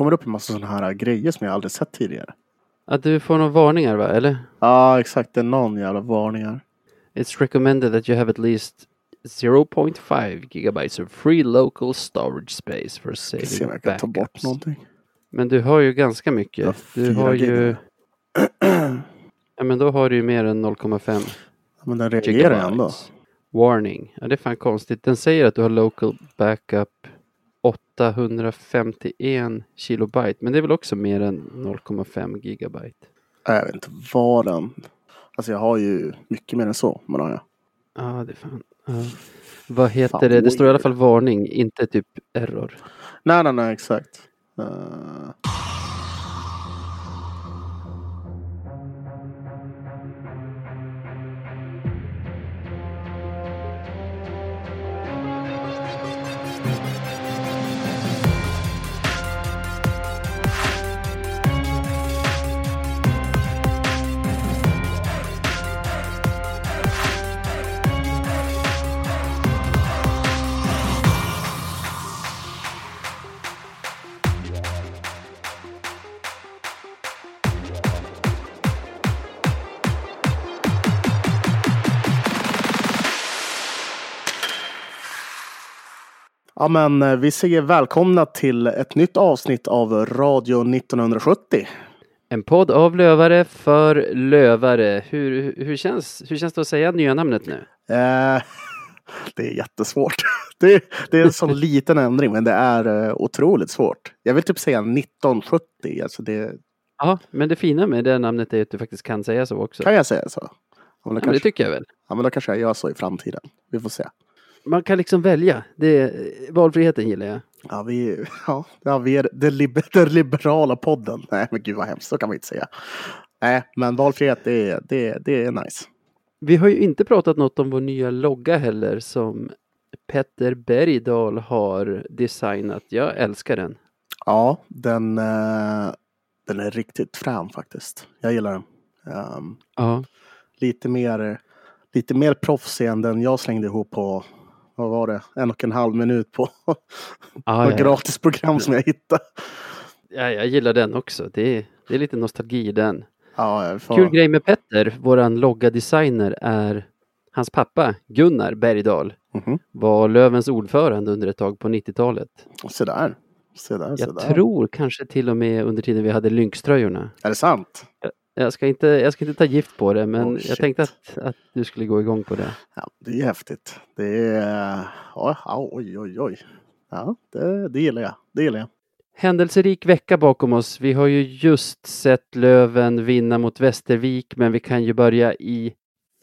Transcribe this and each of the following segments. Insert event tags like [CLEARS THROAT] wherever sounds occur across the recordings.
kommer upp en massa sådana här grejer som jag aldrig sett tidigare. Att du får några varningar va, eller? Ja, exakt. Det är någon jävla varningar. It's recommended that you have at least 0.5 gigabytes of free local storage space for Ska se om saving jag kan ta bort backups. någonting. Men du har ju ganska mycket. Ja, du har gig. ju... [CLEARS THROAT] Ja, men då har du ju mer än 0,5 Men den reagerar ändå. Warning. Ja, det är fan konstigt. Den säger att du har local backup 851 kilobyte. Men det är väl också mer än 0,5 gigabyte. Nej, Jag vet inte vad den... Alltså jag har ju mycket mer än så. Men har jag. Ja, det är fan. Ja. Vad heter Fan, det? Det står i alla fall varning, inte typ error. Nej, nej, nej, exakt. Uh, Ja, men eh, vi säger välkomna till ett nytt avsnitt av Radio 1970. En podd av lövare för lövare. Hur, hur, känns, hur känns det att säga nya namnet nu? Eh, [LAUGHS] det är jättesvårt. [LAUGHS] Det, det är en sån [LAUGHS] liten ändring, men det är eh, otroligt svårt. Jag vill typ säga 1970. Alltså det, Ja, men det fina med det namnet är att du faktiskt kan säga så också. kan jag säga så? Ja, men, då Ja, men det kanske, tycker jag väl. ja, men då kanske jag gör så i framtiden. Vi får se. Man kan liksom välja. Det, valfriheten gillar jag. Ja, vi, [LAUGHS] ja, ja, vi är den liber, [LAUGHS] den liberala podden. Nej, men gud vad hemskt. Så kan man inte säga. Nej, men valfrihet, det är, det, det är nice. Vi har ju inte pratat något om vår nya logga heller som Petter Bergdahl har designat. Jag älskar den. Ja, den, eh, den är riktigt frän faktiskt. Jag gillar den. Ehm, Ja. lite mer, lite mer proffsig än den jag slängde ihop på, vad var det, en och en halv minut på [LAUGHS] Ja, ett ja, ja. gratisprogram som jag hittade. ja, jag gillar den också. Det är, det är lite nostalgi i den. Ja, får, Kul grej med Petter, våran logga-designer, är hans pappa Gunnar Bergdahl. Mhm. Var Lövens ordförande under ett tag på 90-talet. Se där. Se där, se Jag där. tror kanske till och med under tiden vi hade Lynx-tröjorna. Är det sant? Jag ska, inte, jag ska inte ta gift på det, men Oh, jag tänkte att, att du skulle gå igång på det. Ja, det är häftigt. Det är... Ja, oj, oj, oj. Ja, det, det gillar jag. Det gillar jag. Händelserik vecka bakom oss. Vi har ju just sett Löven vinna mot Västervik, men vi kan ju börja i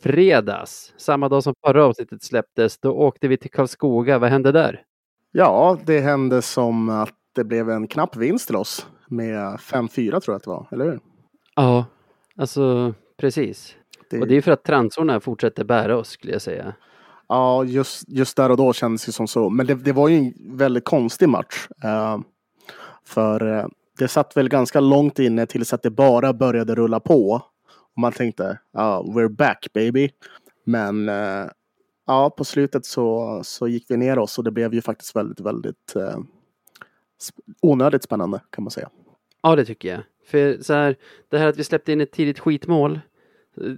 fredags. Samma dag som förra avsnittet släpptes. Då åkte vi till Karlskoga. Vad hände där? Ja, det hände som att det blev en knapp vinst till oss. Med 5-4 tror jag att det var, eller hur? Ja, alltså precis. Det, Och det är för att transorna fortsätter bära oss skulle jag säga. Ja, just, just där och då kändes det som så. Men det, det var ju en väldigt konstig match. Eh, för eh, det satt väl ganska långt inne tills att det bara började rulla på. Och man tänkte, ja, we're back baby. Men eh, ja, på slutet så, så gick vi ner oss och det blev ju faktiskt väldigt, väldigt onödigt spännande kan man säga. Ja, det tycker jag. För så här, det här att vi släppte in ett tidigt skitmål, eh,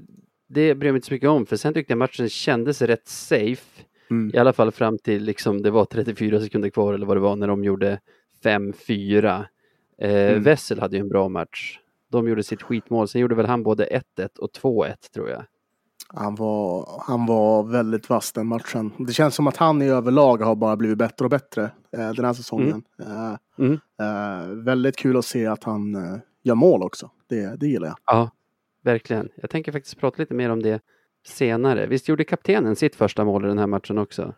det bryr jag mig inte så mycket om. För sen tyckte jag matchen kändes rätt safe. Mm. I alla fall fram till liksom det var 34 sekunder kvar eller vad det var när de gjorde 5-4. Eh, Mm. Wessel hade ju en bra match. De gjorde sitt skitmål. Sen gjorde väl han både 1-1 och 2-1 tror jag. Han var, han var väldigt vass den matchen. Det känns som att han i överlag har bara blivit bättre och bättre eh, den här säsongen. Eh, Mm. eh, väldigt kul att se att han eh, gör mål också. Det, det gillar jag. Ja, verkligen. Jag tänker faktiskt prata lite mer om det senare. Visst gjorde kaptenen sitt första mål i den här matchen också?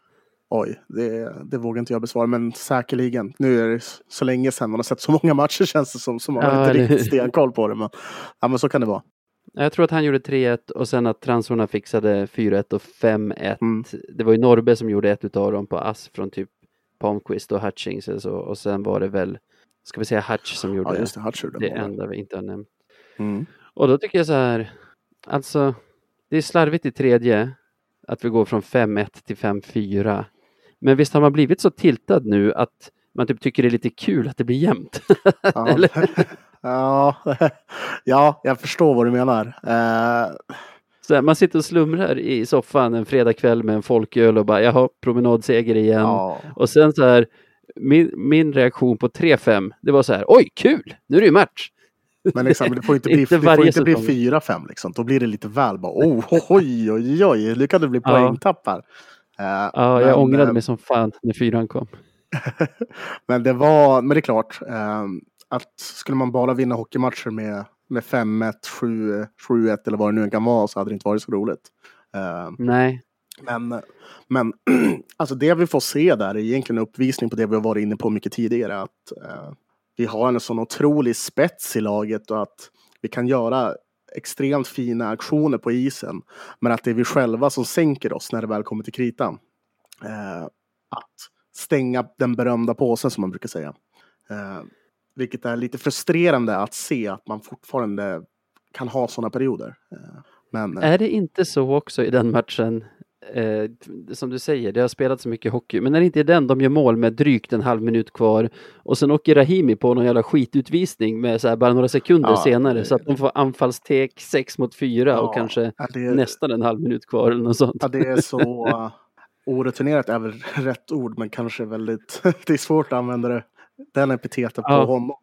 Oj, det, det vågar inte jag besvara, men säkerligen. Nu är det så länge sedan man har sett så många matcher känns det som, så man har Ja, inte riktigt stenkoll på det. Men, ja, men så kan det vara. Jag tror att han gjorde 3-1 och sen att transorna fixade 4-1 och 5-1. Mm. Det var ju Norbe som gjorde ett utav dem på ass från typ Palmqvist och Hutchings eller så. Och sen var det väl, ska vi säga Hutch som gjorde Ja, just det. Hutch gjorde det enda vi inte har nämnt. Mm. Och då tycker jag så här, alltså det är slarvigt i tredje att vi går från 5-1 till 5-4. Men visst har man blivit så tiltad nu att man typ tycker det är lite kul att det blir jämnt. Ja, [LAUGHS] ja, [LAUGHS] ja, jag förstår vad du menar. Uh... Så man sitter och slumrar i soffan en fredagkväll med en folköl och bara jaha, promenadseger igen. Ja. Och sen så här, min, min reaktion på 3-5, det var så här, oj kul, nu är det ju match. Men liksom, det får inte [LAUGHS] bli, inte det får inte bli 4-5 liksom. Då blir det lite väl bara, oh, oj, oj, oj, nu kan det bli poängtapp här. Uh, ja, jag ångrade uh, mig som fan när fyran kom. [LAUGHS] men det var, men det är klart, uh, att skulle man bara vinna hockeymatcher med, med 5-1, 7-1 eller vad det nu kan vara så hade det inte varit så roligt. Nej. Men, men [CLEARS THROAT] alltså det vi får se där är egentligen en uppvisning på det vi har varit inne på mycket tidigare. Att vi har en sån otrolig spets i laget och att vi kan göra extremt fina aktioner på isen. Men att det är vi själva som sänker oss när det väl kommer till kritan. Eh, att stänga den berömda påsen som man brukar säga. Eh, vilket är lite frustrerande att se att man fortfarande kan ha sådana perioder. Eh, men, är det inte så också i den matchen eh, som du säger, det har spelat så mycket hockey, men när det inte är den de gör mål med drygt en halv minut kvar och sen åker Rahimi på någon jävla skitutvisning med så här bara några sekunder ja, senare det, så att de får anfallstek 6 mot 4 ja, och kanske det, nästan en halv minut kvar eller något sånt. Ja, det är så uh, orutinerat är väl [LAUGHS] rätt ord, men kanske väldigt, [LAUGHS] det är svårt att använda det, den epiteten på ja. honom.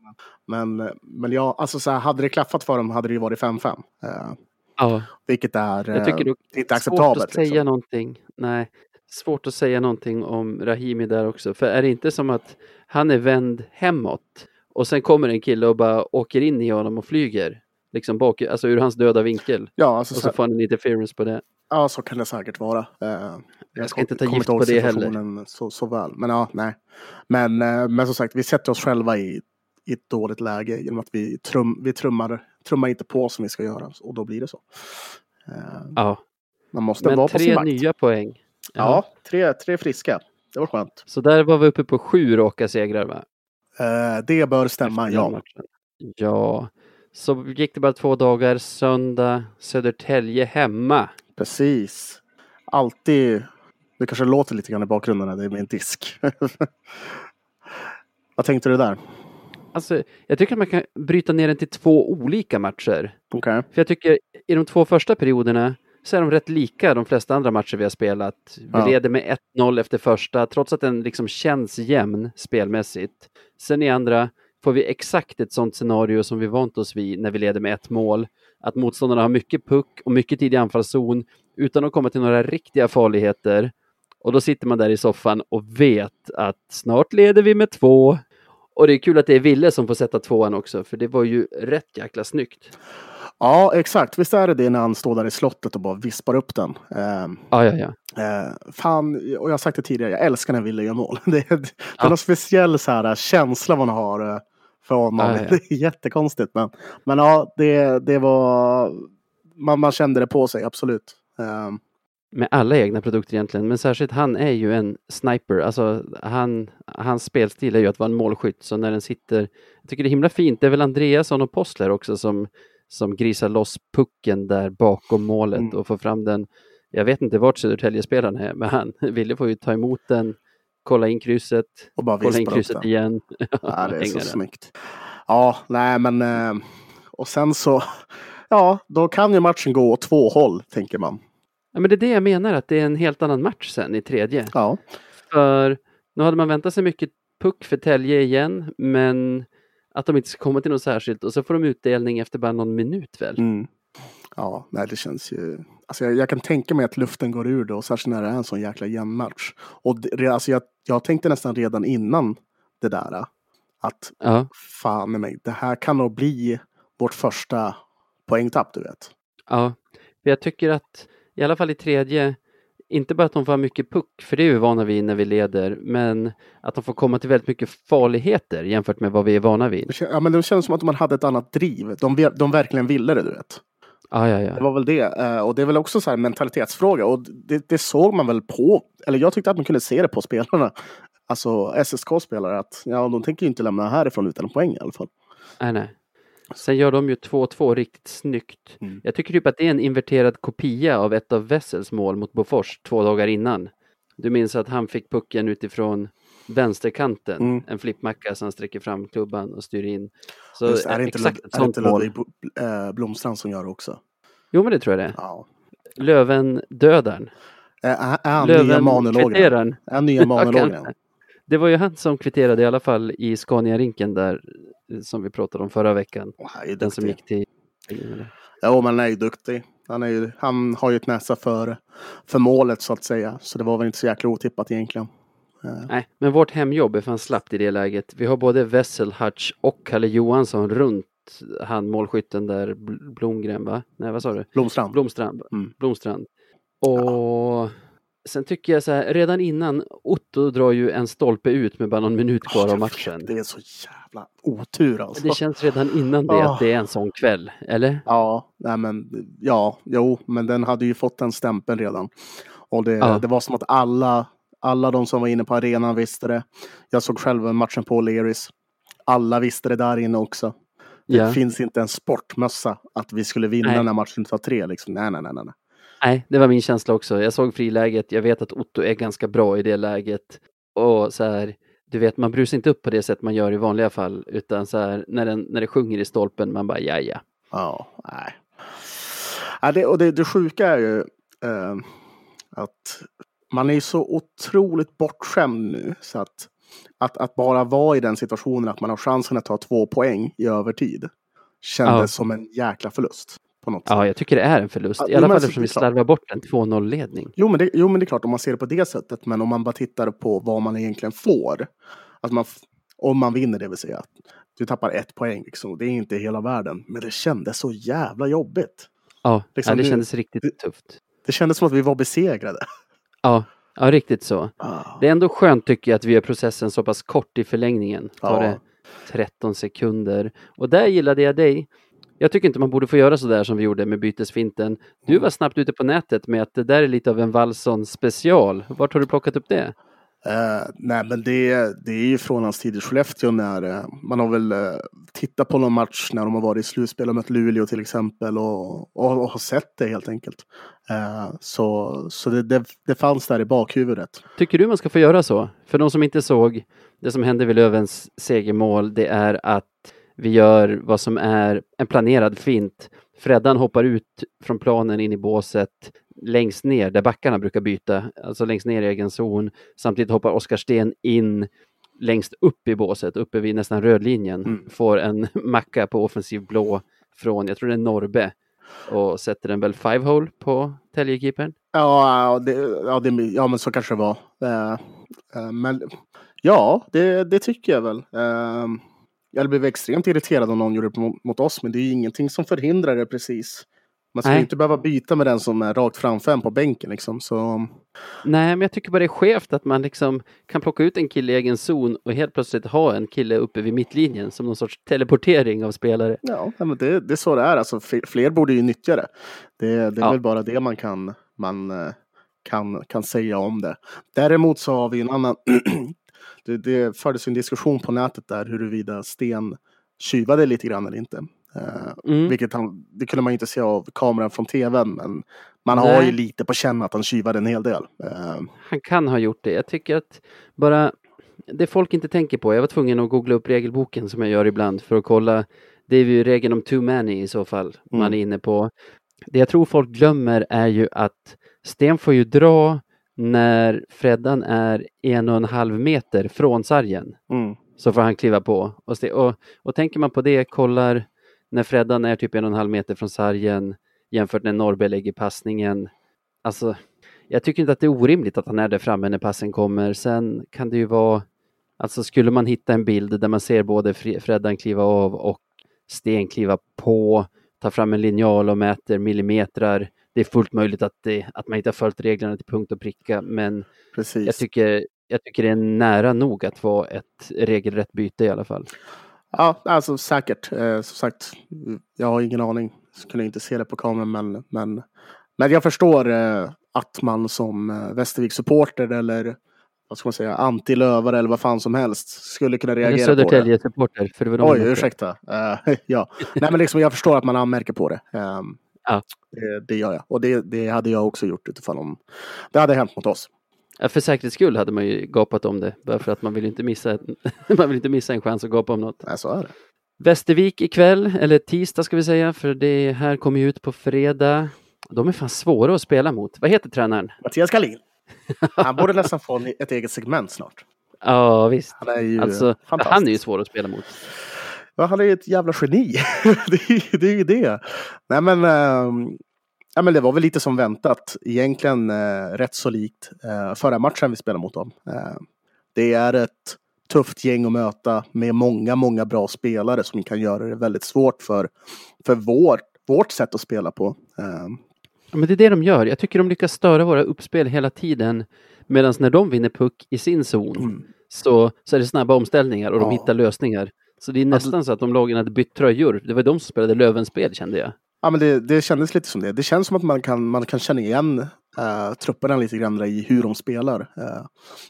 Men, men ja, alltså så här, hade det klaffat för dem hade det ju varit 5-5. Uh, eh, Ja. Vilket är jag tycker det inte acceptabelt. Svårt att säga liksom. någonting. Nej, svårt att säga någonting om Rahimi där också. För är det inte som att han är vänd hemåt och sen kommer en kille och bara åker in i honom och flyger. Liksom bak, alltså ur hans döda vinkel. Ja, alltså, och så, får han en interference på det. Ja, så kan det säkert vara. Uh, jag, ska inte ta gift på det heller. Så, så väl. Men ja, nej. Men, uh, men som sagt, vi sätter oss själva i, i ett dåligt läge genom att vi, trum, vi trummar trumma inte på som vi ska göra och då blir det så. Uh, ja. Man måste Men vara på sin vakt. tre nya poäng. Ja, ja tre, tre friska. Det var skönt. Så där var vi uppe på sju raka segrar va? Uh, det bör stämma, ja. Ja. Så gick det bara två dagar. Söndag, Södertälje hemma. Precis. Alltid. Det kanske låter lite grann i bakgrunden när det är min disk. [LAUGHS] Vad tänkte du där? Alltså, jag tycker att man kan bryta ner den till två olika matcher. Okay. För jag tycker i de två första perioderna så är de rätt lika de flesta andra matcher vi har spelat. Vi ja. leder med 1-0 efter första, trots att den liksom känns jämn spelmässigt. Sen i andra får vi exakt ett sånt scenario som vi vant oss vid när vi leder med ett mål. Att motståndarna har mycket puck och mycket tid i anfallszon utan att komma till några riktiga farligheter. Och då sitter man där i soffan och vet att snart leder vi med två, och det är kul att det är Ville som får sätta tvåan också, för det var ju rätt jäkla snyggt. Ja, exakt. Visst är det det när han står där i slottet och bara vispar upp den. Eh, ja, ja, ja. Eh, fan, och jag har sagt det tidigare, jag älskar när Ville gör mål. [LAUGHS] Det är, det ja. är någon speciell så här, känsla man har eh, för honom. Ja, ja. [LAUGHS] Det är jättekonstigt. Men, men ja, det, det var... Man, man kände det på sig, absolut. Eh, med alla egna produkter egentligen, men särskilt han är ju en sniper. Alltså han, hans spelstil är ju att vara en målskytt, så när den sitter... Jag tycker det är himla fint. Det är väl Andreasson och Postler också som, som grisar loss pucken där bakom målet mm. och får fram den. Jag vet inte vart Södertälje-spelaren är, men han [LAUGHS] ville få ju ta emot den, kolla in krysset, och bara kolla in krysset igen. [LAUGHS] Ja, det är så snyggt. Ja, nej men... Eh, och sen så... [LAUGHS] Ja, då kan ju matchen gå åt två håll, tänker man. Ja, men det är det jag menar, att det är en helt annan match sen i tredje. Ja. För nu hade man väntat sig mycket puck för Tälje igen, men att de inte ska komma till något särskilt och så får de utdelning efter bara någon minut väl? Mm. Ja, nej det känns ju... Alltså jag, jag, kan tänka mig att luften går ur då, särskilt när det är en sån jäkla jämn match. Och det, alltså jag, jag tänkte nästan redan innan det där att ja. fan mig, det här kan nog bli vårt första poängtapp, du vet. Ja, för jag tycker att i alla fall i tredje, inte bara att de får ha mycket puck, för det är vi vana vid när vi leder, men att de får komma till väldigt mycket farligheter jämfört med vad vi är vana vid. Ja, men det känns som att de hade ett annat driv. De, de verkligen ville det, du vet. Ah, ja, ja. Det var väl det. Eh, och det är väl också så här mentalitetsfråga. Och det, det, såg man väl på, eller jag tyckte att man kunde se det på spelarna. Alltså SSK-spelare, att ja, de tänker ju inte lämna härifrån utan en poäng i alla fall. Nej, nej. Sen gör de ju 2-2 riktigt snyggt. Mm. Jag tycker typ att det är en inverterad kopia av ett av Wessels mål mot Bofors två dagar innan. Du minns att han fick pucken utifrån vänsterkanten Mm. en flippmacka som sträcker fram klubban och styr in. Så Just, är det inte, exakt ett sånt inte mål. Eh, Blomstrand som gör det också? Jo men det tror jag det. Ja. Löven-dödaren. Är, han nya. Är han nya kanske. Det var ju han som kvitterade i alla fall i Scania-rinken där som vi pratade om förra veckan. Ju Den som gick till... Ja, men han är ju duktig. Han, är ju, han har ju ett näsa för, för målet så att säga. Så det var väl inte så jäkla otippat egentligen. Eh, Nej, men vårt hemjobb är fan slappt i det läget. Vi har både Wessel, Hutch och Kalle Johansson runt han målskytten där, Bl- Blomgren va? Nej vad sa du? Blomstrand. Blomstrand. Mm. Blomstrand. Och sen tycker jag så här, redan innan, Otto drar ju en stolpe ut med bara någon minut kvar Åh, av matchen. Det är så jävla otur alltså. Det känns redan innan det Ah. att det är en sån kväll, eller? Ja, nej men ja, jo, men den hade ju fått den stämpeln redan. Och det, Ja. det var som att alla, alla de som var inne på arenan visste det. Jag såg själv matchen på O'Learys. Alla visste det där inne också. Det Ja. finns inte en sportmössa att vi skulle vinna Nej. när matchen tar tre. Liksom. Nej, nej, nej, nej. Nej. Det var min känsla också. Jag såg friläget, jag vet att Otto är ganska bra i det läget. Och så här, du vet, man brusar inte upp på det sätt man gör i vanliga fall, utan så här, när, den, när det sjunger i stolpen, man bara ja, ja. Ja, nej. Ja, det, och det, det sjuka är ju eh, att man är så otroligt bortskämd nu. Så att, att, att bara vara i den situationen att man har chansen att ta två poäng i övertid kändes Ja. som en jäkla förlust. På något sätt. Ja, jag tycker det är en förlust. I alla men fall eftersom vi slarvar bort en 2-0-ledning. Jo, men det, jo, men det är klart om man ser det på det sättet. Men om man bara tittar på vad man egentligen får. Att man, om man vinner, det vill säga. att Du tappar ett poäng, liksom. det är inte hela världen. Men det kändes så jävla jobbigt. Ja, Liksom ja det nu- kändes riktigt det- tufft. Det kändes som att vi var besegrade. Ja, ja, riktigt så. Ah. Det är ändå skönt tycker jag att vi gör processen så pass kort i förlängningen. Tar Ja. det 13 sekunder. Och där gillade jag dig. Jag tycker inte man borde få göra så där som vi gjorde med bytesfinten. Du Mm. var snabbt ute på nätet med att det där är lite av en Wallson special. Vart har du plockat upp det? Eh, nej, men det, det är ju från hans tid i Skellefteå när eh, man har väl eh, tittat på någon match när de har varit i slutspel och mött Luleå till exempel och, och, och har sett det helt enkelt. Så så det, det, det fanns där i bakhuvudet. Tycker du man ska få göra så? För de som inte såg det som hände vid Lövens segermål, det är att vi gör vad som är en planerad fint. Freddan hoppar ut från planen in i båset längst ner där backarna brukar byta, alltså längst ner i egen zon. Samtidigt hoppar Oskar Sten in längst upp i båset, uppe vid nästan rödlinjen. Mm. Får en [LAUGHS] macka på offensiv blå från, jag tror det är Norbe, och sätter en väl five hole på Täljekeepern. Ja, ja, det, ja, det, ja, men så kanske det var. Eh, eh, men ja, det, det tycker jag väl. Eh, jag blev extremt irriterad om någon gjorde det mot, oss, men det är ju ingenting som förhindrar det precis. Man ska ju Nej. inte behöva byta med den som är rakt framför en på bänken liksom. Så Nej, men jag tycker bara det är skevt att man liksom kan plocka ut en kille i egen zon och helt plötsligt ha en kille uppe vid mittlinjen som någon sorts teleportering av spelare. Ja, men det, det är så det är. Alltså, fler, fler borde ju nyttja det. Det, det är Ja. väl bara det man kan, man, eh, kan, kan säga om det. Däremot så har vi en annan... [CLEARS THROAT] det, det fördes en diskussion på nätet där huruvida Sten tjuvade lite grann eller inte. Eh, Mm. Vilket han, det kunde man ju inte se av kameran från tvn, men man har Nej. ju lite på känn att han tjuvade en hel del. Eh, Han kan ha gjort det. Jag tycker att bara det folk inte tänker på. Jag var tvungen att googla upp regelboken som jag gör ibland för att kolla. Det är ju regeln om too many i så fall man Mm. är inne på. Det jag tror folk glömmer är ju att Sten får ju dra när Freddan är en och en halv meter från sargen. mm, så får han kliva på. Och, och, och tänker man på det, kollar när Freddan är typ en och en halv meter från sargen jämfört när Norrberg lägger passningen. Alltså, jag tycker inte att det är orimligt att han är där framme när passen kommer. Sen kan det ju vara, alltså skulle man hitta en bild där man ser både Fre- Freddan kliva av och Sten kliva på, ta fram en linjal och mäter millimetrar. Det är fullt möjligt att, det, att man inte har följt reglerna till punkt och pricka, men precis. jag tycker, jag tycker det är nära nog att vara ett regelrätt byte i alla fall. Ja, alltså säkert. Eh, som sagt, jag har ingen aning. Jag kunde inte se det på kameran, men, men, men jag förstår eh, att man som eh, Västervik-supporter eller vad ska man säga, anti-lövare eller vad fan som helst skulle kunna reagera på det. Södertälje-supporter, Oj, ursäkta. Eh, [LAUGHS] ja. Nej, men liksom, jag förstår att man anmärker på det. Ehm, Ja. det, det gör jag. Och det, det hade jag också gjort utifall om det hade hänt mot oss. Ja, för säkerhets skull hade man ju gapat om det, bara för att man vill inte missa, [LAUGHS] man vill inte missa en chans att gapa om något. Nej, så är det. Västervik ikväll, eller tisdag ska vi säga, för det här kommer ju ut på fredag. De är fan svåra att spela mot. Vad heter tränaren? Mattias Galin. Han borde nästan få ett eget segment snart. [LAUGHS] Ja, visst. Han är ju Alltså, han är ju svår att spela mot. Ja, han är ju ett jävla geni. [LAUGHS] det, är, det är ju det. Nej, men, ehm, ja, men det var väl lite som väntat. Egentligen eh, rätt så likt eh, förra matchen vi spelade mot dem. Eh, det är ett tufft gäng att möta med många, många bra spelare som kan göra det väldigt svårt för, för vårt, vårt sätt att spela på. Eh, Ja, men det är det de gör. Jag tycker de lyckas störa våra uppspel hela tiden. Medan när de vinner puck i sin zon Mm. så, så är det snabba omställningar och de Ja. hittar lösningar. Så det är nästan så att de lagen hade bytt tröjor. Det var de som spelade Lövenspel kände jag. Ja, men det, det kändes lite som det. Det känns som att man kan, man kan känna igen uh, trupperna lite grann i hur de spelar. Eh,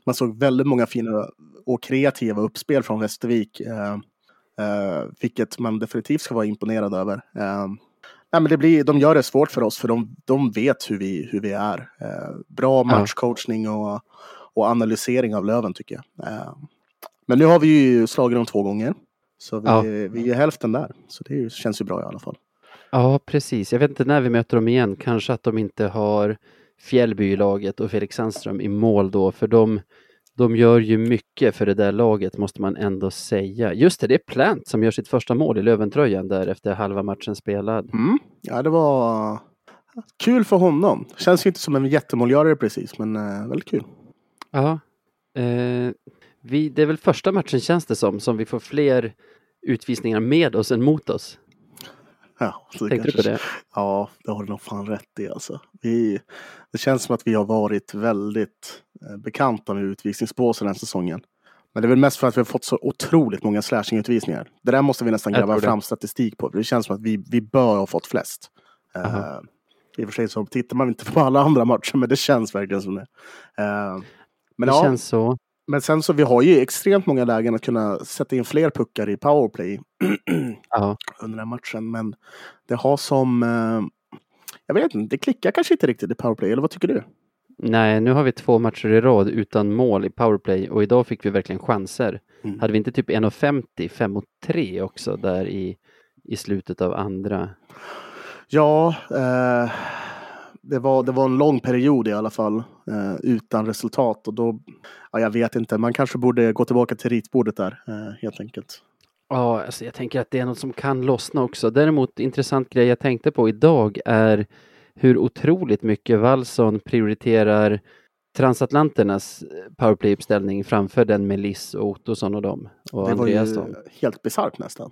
man såg väldigt många fina och kreativa uppspel från Västervik. eh, eh, vilket man definitivt ska vara imponerad över. Uh, nej, men det blir, de gör det svårt för oss för de, de vet hur vi, hur vi är. Bra matchcoachning och, och analysering av Löven tycker jag. Men nu har vi ju slagit dem två gånger. Så vi, Ja. vi är hälften där. Så det ju- känns ju bra i alla fall. Ja, precis. Jag vet inte när vi möter dem igen. Kanske att de inte har Fjällby i laget och Felix Sandström i mål då, för de, de gör ju mycket för det där laget, måste man ändå säga. Just det, det är Plant som gör sitt första mål i Löventröjan där efter halva matchen spelad. Mm. Ja, det var kul för honom. Känns ju inte som en jättemålgörare precis, men eh, väldigt kul. Ja. Eh, vi, det är väl första matchen känns det som, som vi får fler utvisningar med oss än mot oss. Ja, det Tänkte du på kanske- det? Ja, det har du nog fan rätt i alltså. Vi, det känns som att vi har varit väldigt eh, bekanta med utvisningsbåsen den här säsongen. Men det är väl mest för att vi har fått så otroligt många slashing-utvisningar. Det där måste vi nästan gräva fram statistik på. för Det känns som att vi, vi bör ha fått flest. Aha. I och för sig så tittar man inte på alla andra matcher, men det känns verkligen som det. Eh, men det ja, känns så. Men sen så vi har ju extremt många lägen att kunna sätta in fler puckar i powerplay [CLEARS THROAT] Ja. under den här matchen. Men det har som... Eh, jag vet inte, det klickar kanske inte riktigt i powerplay. Eller vad tycker du? Nej, nu har vi två matcher i rad utan mål i powerplay och idag fick vi verkligen chanser. Mm. Hade vi inte typ 1,50, 5 mot 3 också där i, i slutet av andra? Ja, eh, det, var, det var en lång period i alla fall eh, utan resultat. Och då, ja, jag vet inte, man kanske borde gå tillbaka till ritbordet där eh, helt enkelt. Ja, alltså jag tänker att det är något som kan lossna också. Däremot intressant grej jag tänkte på idag är hur otroligt mycket Wallson prioriterar transatlanternas powerplay-uppställning framför den med Liss och Ottosson och dem och det var ju Andreasson. helt bisarrt nästan.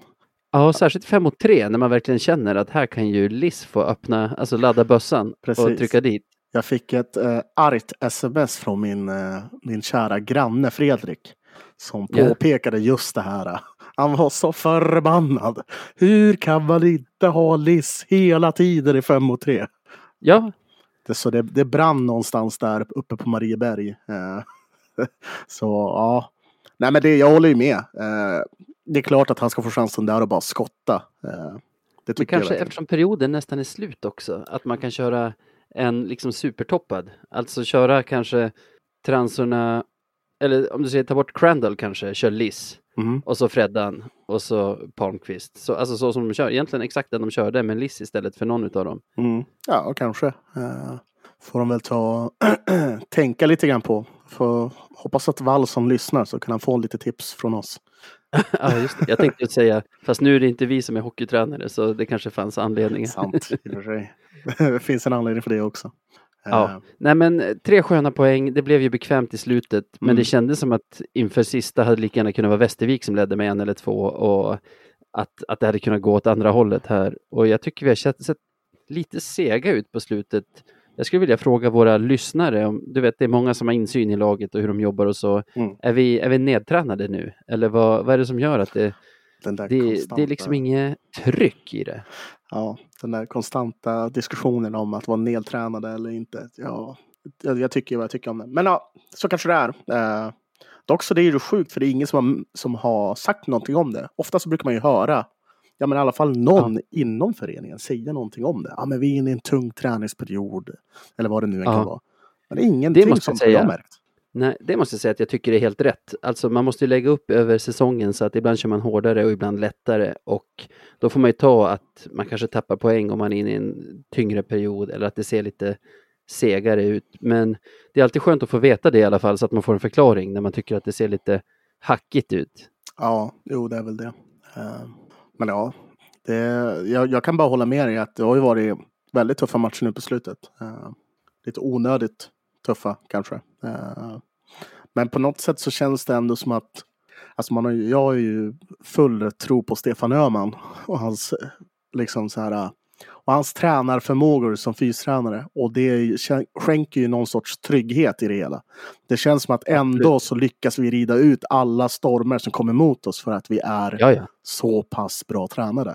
Ja, särskilt 5 mot 3 när man verkligen känner att här kan ju Liss få öppna, alltså ladda bössan och trycka dit. Jag fick ett eh, argt sms från min, eh, min kära granne Fredrik. Som påpekade just det här. Han var så förbannad. Hur kan man inte ha Liss hela tiden i 5 mot 3? Ja, Det, så det, det brann någonstans där uppe på Marieberg. Eh, [LAUGHS] så ja. Nej men det, jag håller ju med. Eh, det är klart att han ska få chansen där och bara skotta. Eh, det Men tycker jag kanske verkligen. eftersom perioden nästan är slut också, att man kan köra en liksom supertoppad. Alltså köra kanske transorna, eller om du säger ta bort Crandall kanske, kör Liss Mhm. och så Freddan och så Palmqvist. Så, alltså så som de kör, egentligen exakt den de körde med Liss istället för någon utav dem. Mm. Ja, kanske. Eh, får de väl ta [CLEARS THROAT] tänka lite grann på. Får hoppas att Wallson lyssnar så kan han få lite tips från oss. [LAUGHS] ja, just det. Jag tänkte säga, fast nu är det inte vi som är hockeytränare så det kanske fanns anledningar. Sant, i och för sig. [LAUGHS] det finns en anledning för det också. Eh, Ja. Nej men eh, tre sköna poäng, det blev ju bekvämt i slutet men Mm. det kändes som att inför sista hade lika gärna kunnat vara Västervik som ledde med en eller två och att, att det hade kunnat gå åt andra hållet här. Och jag tycker vi har sett, sett lite sega ut på slutet. Jag skulle vilja fråga våra lyssnare, om, du vet det är många som har insyn i laget och hur de jobbar och så. Mm. Är, vi, är vi nedtränade nu? Eller vad, vad är det som gör att det, det, det är liksom inget tryck i det? Ja, den där konstanta diskussionen om att vara nedtränade eller inte. Ja, jag, jag tycker vad jag tycker om det. Men ja, så kanske det är. Eh, dock så det är ju sjukt för det är ingen som har, som har sagt någonting om det. Ofta så brukar man ju höra, ja men i alla fall någon inom föreningen säga någonting om det. Ja men vi är inne i en tung träningsperiod. Eller vad det nu än Ja. kan vara. Men det är ingenting Det måste som jag säga. jag har märkt. Nej, det måste jag säga att jag tycker är helt rätt. Alltså man måste ju lägga upp över säsongen så att ibland kör man hårdare och ibland lättare och då får man ju ta att man kanske tappar poäng om man är inne i en tyngre period eller att det ser lite segare ut. Men det är alltid skönt att få veta det i alla fall så att man får en förklaring när man tycker att det ser lite hackigt ut. Ja, jo det är väl det. Uh, men ja, det, jag, jag, kan bara hålla med dig att det har ju varit väldigt tuffa matcher nu på slutet. Uh, lite onödigt tuffa kanske. Uh, men på något sätt så känns det ändå som att Alltså man har, jag har ju full tro på Stefan Öhman och hans eh, liksom så här och hans tränarförmågor som fystränare. Och det skänker ju någon sorts trygghet i det hela. Det känns som att ändå så lyckas vi rida ut alla stormar som kommer mot oss för att vi är Jaja. så pass bra tränade.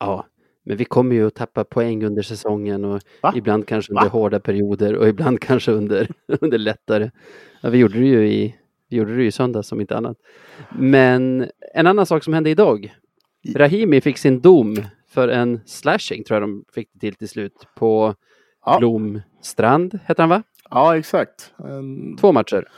Ja, men vi kommer ju att tappa poäng under säsongen och Va? ibland kanske under Va? hårda perioder och ibland [LAUGHS] kanske under, under lättare. Ja, vi gjorde det ju i vi gjorde det ju i söndags som inte annat. Men en annan sak som hände idag. Rahimi fick sin dom för en slashing, tror jag de fick det till till slut, på ja. Blomstrand, heter han va? Ja, exakt. En... Två matcher.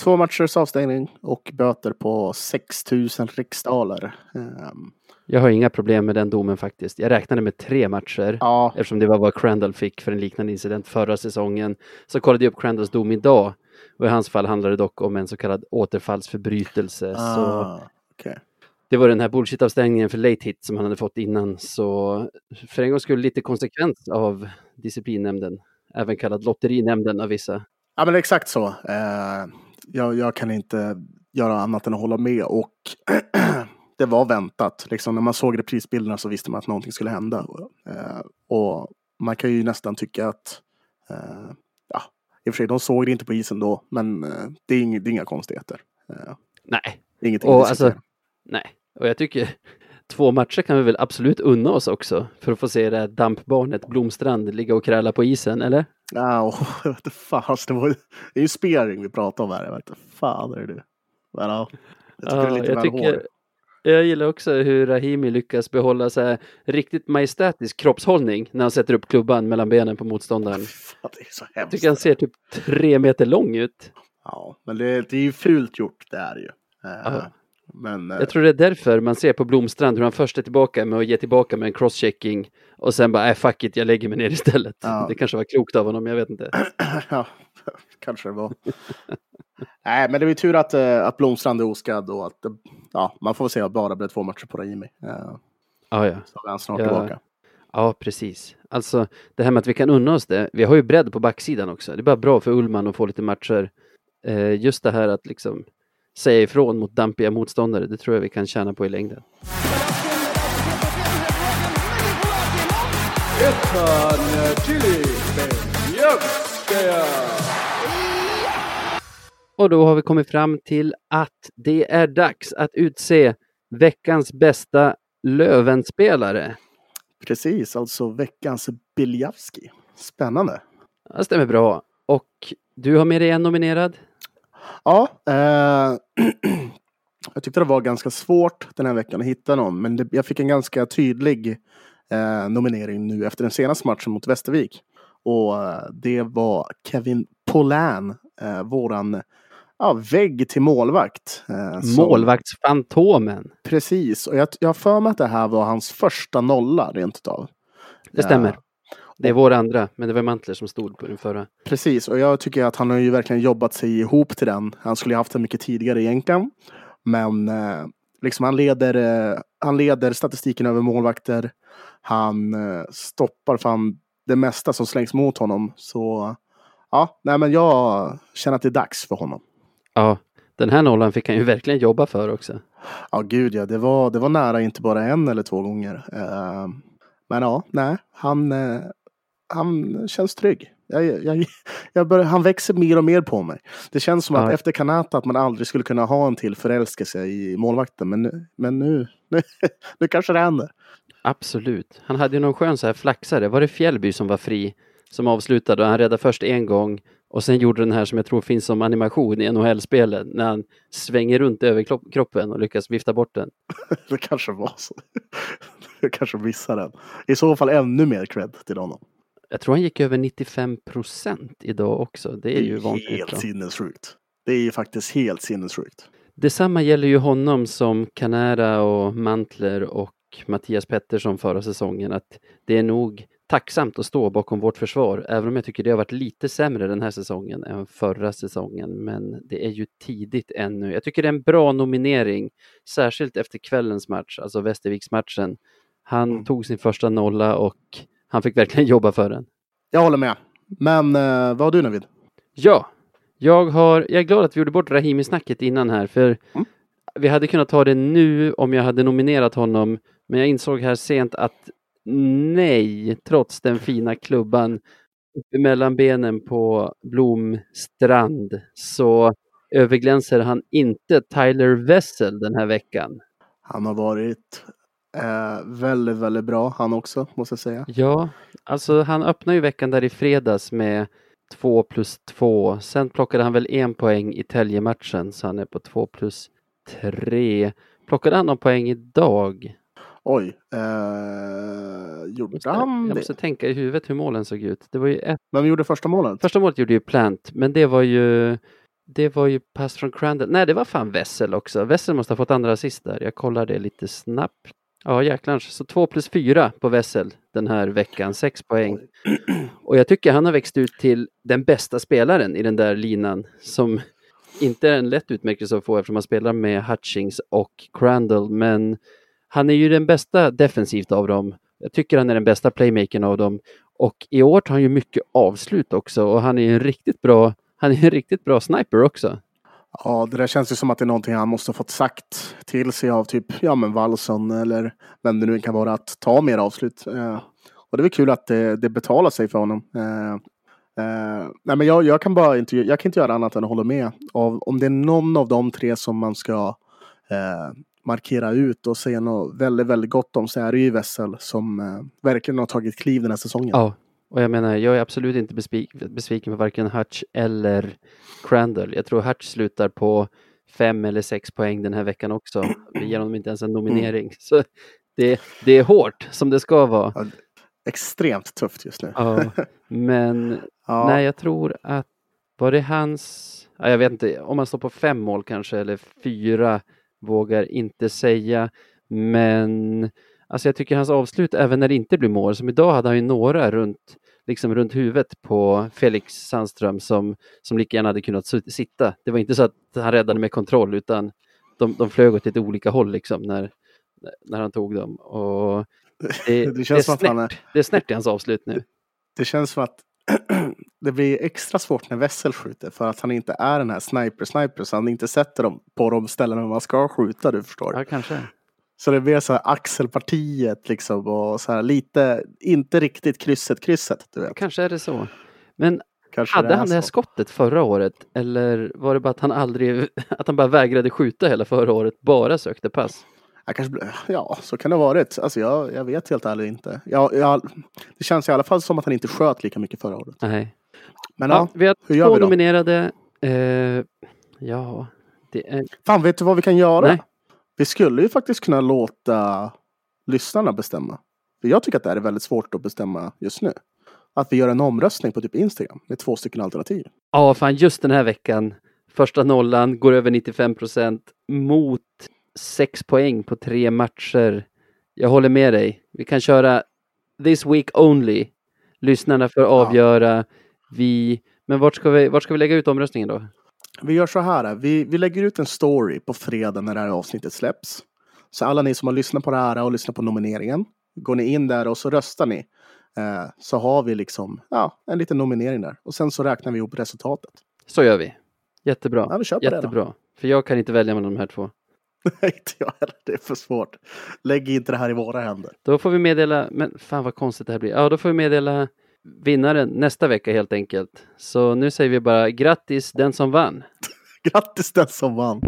Två matchers avstängning och böter på 6000 riksdaler. Um... Jag har inga problem med den domen faktiskt. Jag räknade med tre matcher ja. eftersom det var vad Crandall fick för en liknande incident förra säsongen. Så kollade jag upp Crandalls dom idag och i hans fall handlar det dock om en så kallad återfallsförbrytelse. Ah, så okay det var den här bullshit-avstängningen för late hit som han hade fått innan. Så för en gång skulle lite konsekvens av disciplinnämnden, även kallad lotterinämnden av vissa. Ja men exakt så. Eh, jag, jag, kan inte göra annat än att hålla med och [CLEARS THROAT] det var väntat. Liksom, när man såg reprisbilderna så visste man att någonting skulle hända. Eh, och man kan ju nästan tycka att eh, ja, i och för sig, de såg det inte på isen då, men eh, det, är inga, det är inga konstigheter. Eh, Nej. Ingenting och alltså, Nej, och jag tycker [LAUGHS] två matcher kan vi väl absolut unna oss också för att få se det här dampbarnet Blomstrand ligga och kräla på isen, eller? Ja, [LAUGHS] jag vet inte fan. Det, var, det är ju spearing vi pratar om här. Jag vet inte fan är det Men ja, jag tycker ja, det är lite jag tycker, Jag gillar också hur Rahimi lyckas behålla så här riktigt majestätisk kroppshållning när han sätter upp klubban mellan benen på motståndaren. [LAUGHS] Fan, det är så hemskt. Jag tycker han ser typ tre meter lång ut. Ja, men det, det är ju fult gjort, det är ju. Ja. Men, jag tror det är därför man ser på Blomstrand hur han först är tillbaka med att ge tillbaka med en crosschecking och sen bara, äh, fuck it, jag lägger mig ner istället. Ja. Det kanske var klokt av honom, jag vet inte. [CLEARS THROAT] ja, [LAUGHS] kanske det var. [LAUGHS] Nej, men det är tur att, eh, att Blomstrand är oskadd och att ja, man får se att bara blir två matcher på Rahimi. Ja, ah, ja. Så är han snart ja. tillbaka. Ja, precis. Alltså det här med att vi kan unna oss det. Vi har ju bredd på backsidan också. Det är bara bra för Ullman att få lite matcher. Eh, just det här att liksom säga ifrån mot dampiga motståndare. Det tror jag vi kan tjäna på i längden. Och då har vi kommit fram till att det är dags att utse veckans bästa Lövenspelare. Precis, alltså veckans Biljavski. Spännande. Det stämmer bra. Och du har med dig en nominerad. Ja, eh, [CLEARS THROAT] jag tyckte det var ganska svårt den här veckan att hitta någon, men det, jag fick en ganska tydlig eh, nominering nu efter den senaste matchen mot Västervik. Och eh, det var Kevin Polän, eh, våran ja, vägg till målvakt. Eh, Målvaktsfantomen. Precis, och jag, jag har för mig att det här var hans första nolla rent utav. Det stämmer. Eh, det är vår andra, men det var Mantler som stod på den förra. Precis, och jag tycker att han har ju verkligen jobbat sig ihop till den. Han skulle ha haft den mycket tidigare egentligen. Men eh, liksom han leder, eh, han leder statistiken över målvakter. Han eh, stoppar fan det mesta som slängs mot honom. Så ja, nej men jag känner att det är dags för honom. Ja, den här nollan fick han ju verkligen jobba för också. Ja, gud ja. Det var, det var nära inte bara en eller två gånger. Uh, men ja, nej, han, uh, han känns trygg. Jag, jag, jag börjar, han växer mer och mer på mig. Det känns som ja. att efter Kanata att man aldrig skulle kunna ha en till förälskelse i målvakten. Men, nu, men nu, nu, [LAUGHS] nu kanske det händer. Absolut. Han hade ju någon skön så här flaxare. Var det Fjällby som var fri? Som avslutade och han räddade först en gång och sen gjorde den här som jag tror finns som animation i NHL-spelet när han svänger runt över kroppen och lyckas vifta bort den. [LAUGHS] det kanske var så. [LAUGHS] jag kanske missade den. I så fall ännu mer cred till honom. Jag tror han gick över 95 procent idag också. Det är, det är ju vanligt. Helt sinnessjukt. Det är ju faktiskt helt sinnessjukt. Detsamma gäller ju honom som Canara och Mantler och Mattias Pettersson förra säsongen att det är nog tacksamt att stå bakom vårt försvar, även om jag tycker det har varit lite sämre den här säsongen än förra säsongen. Men det är ju tidigt ännu. Jag tycker det är en bra nominering, särskilt efter kvällens match, alltså Västerviksmatchen. Han Mm. tog sin första nolla och han fick verkligen jobba för den. Jag håller med. Men eh, vad har du Navid? Ja, jag, har, jag är glad att vi gjorde bort Rahimi-snacket innan här, för Mm. vi hade kunnat ta det nu om jag hade nominerat honom, men jag insåg här sent att nej, trots den fina klubban mellan benen på Blomstrand så överglänser han inte Tyler Wessel den här veckan. Han har varit eh, väldigt, väldigt bra han också, måste jag säga. Ja, alltså han öppnar ju veckan där i fredags med 2 plus 2. Sen plockade han väl en poäng i Tälje-matchen så han är på 2 plus 3. Plockade han någon poäng idag? Oj, eh, gjorde Måste- han Jag det? måste tänka i huvudet hur målen såg ut. Det var ju ett, Vem gjorde första målet? första målet gjorde ju Plant, men det var ju det var ju pass från Crandall. Nej, det var fan Wessel också. Wessel måste ha fått andra assist där. Jag kollar det lite snabbt. Ja, jäklar. Så 2 plus 4 på Wessel den här veckan. 6 poäng. [CLEARS THROAT] Och jag tycker han har växt ut till den bästa spelaren i den där linan som inte är en lätt utmärkelse att få eftersom han spelar med Hutchings och Crandall. Men han är ju den bästa defensivt av dem. Jag tycker han är den bästa playmakern av dem. Och i år tar han ju mycket avslut också och han är en riktigt bra han är en riktigt bra sniper också. Ja, det där känns ju som att det är någonting han måste ha fått sagt till sig av typ, ja men Wallson eller vem det nu kan vara, att ta mer avslut. Eh, och det är väl kul att det, det betalar sig för honom. Eh, eh, nej men jag, jag kan bara inte, jag kan inte göra annat än att hålla med. Av, om det är någon av de tre som man ska eh, markera ut och säga något väldigt, väldigt gott om så är det ju Wessel som eh, verkligen har tagit kliv den här säsongen. Ja, och jag menar, jag är absolut inte besvik- besviken på varken Hutch eller Crandall. Jag tror Hutch slutar på fem eller sex poäng den här veckan också. Vi ger honom inte ens en nominering. [LAUGHS] Så det, det är hårt, som det ska vara. Extremt tufft just nu. Ja, men [LAUGHS] Ja. nej, jag tror att var det hans, ja, jag vet inte, om han står på fem mål kanske eller fyra, vågar inte säga. Men alltså jag tycker hans avslut, även när det inte blir mål, som idag hade han ju några runt, liksom runt huvudet på Felix Sandström som, som lika gärna hade kunnat sit- sitta. Det var inte så att han räddade med kontroll utan de, de flög åt lite olika håll liksom när, när han tog dem. Och [LAUGHS] det, Det känns är som att han är- snärt. det är snärt i hans avslut nu. Det känns som att [CLEARS THROAT] det blir extra svårt när Wessel skjuter för att han inte är den här sniper-sniper så han inte sätter dem på de ställena man ska skjuta, du förstår. Ja, kanske. Så det blir så här axelpartiet liksom och så här lite, inte riktigt krysset, krysset, du vet. Kanske är det så. Men Kanske hade är han det här så. skottet förra året eller var det bara att han aldrig, [LAUGHS] att han bara vägrade skjuta hela förra året, bara sökte pass? Jag kanske, blir- ja, så kan det ha varit. Alltså jag, jag vet helt ärligt inte. Jag, jag, det känns i alla fall som att han inte sköt lika mycket förra året. Nej. Men Ja, ja, vi har hur gör två vi då? nominerade. Eh, ja, det är... fan vet du vad vi kan göra? Nej. Vi skulle ju faktiskt kunna låta lyssnarna bestämma. För jag tycker att det här är väldigt svårt att bestämma just nu. Att vi gör en omröstning på typ Instagram med två stycken alternativ. Ja, fan just den här veckan. Första nollan går över 95 procent mot sex poäng på tre matcher. Jag håller med dig. Vi kan köra this week only. Lyssnarna får avgöra. Vi... Men vart ska, vi, vart ska vi lägga ut omröstningen då? Vi gör så här. Vi, vi lägger ut en story på fredag när det här avsnittet släpps. Så alla ni som har lyssnat på det här och lyssnat på nomineringen. Går ni in där och så röstar ni. Eh, så har vi liksom ja, en liten nominering där. Och sen så räknar vi ihop resultatet. Så gör vi. Jättebra. Ja, vi kör på det då. Jättebra. För jag kan inte välja mellan de här två. [LAUGHS] Nej, inte jag heller. Det är för svårt. Lägg inte det här i våra händer. Då får vi meddela, men fan vad konstigt det här blir. Ja, då får vi meddela vinnaren nästa vecka helt enkelt. Så nu säger vi bara grattis den som vann. [LAUGHS] Grattis den som vann!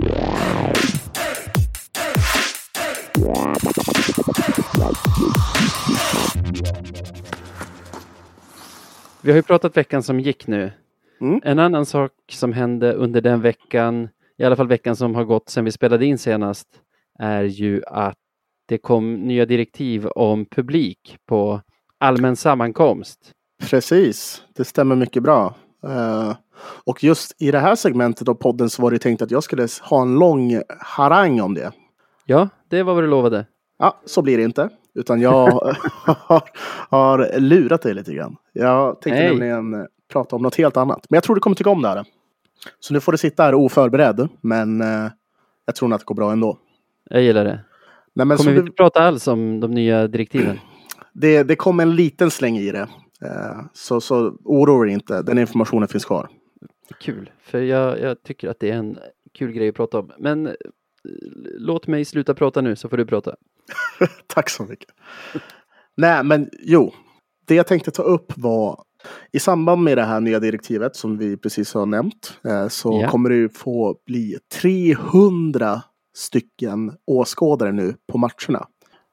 Vi har ju pratat veckan som gick nu. Mm. En annan sak som hände under den veckan, i alla fall veckan som har gått sedan vi spelade in senast, är ju att det kom nya direktiv om publik på allmän sammankomst. Precis, det stämmer mycket bra. Eh, och just i det här segmentet av podden så var det tänkt att jag skulle ha en lång harang om det. Ja, det var vad du lovade. Ja, så blir det inte. Utan jag har, [LAUGHS] har lurat dig lite grann. Jag tänkte Nej. nämligen prata om något helt annat. Men jag tror du kommer tycka om det här. Så nu får du sitta här oförberedd. Men eh, jag tror nog att det går bra ändå. Jag gillar det. Nej, Kommer vi du, inte prata alls om de nya direktiven? [CLEARS THROAT] det, det kom en liten släng i det. Eh, så, så oroa dig inte. Den informationen finns kvar. Kul, för jag, jag tycker att det är en kul grej att prata om. Men eh, låt mig sluta prata nu så får du prata. [LAUGHS] Tack så mycket. Nej, men jo. Det jag tänkte ta upp var i samband med det här nya direktivet som vi precis har nämnt eh, så Ja. kommer det ju få bli 300 stycken åskådare nu på matcherna.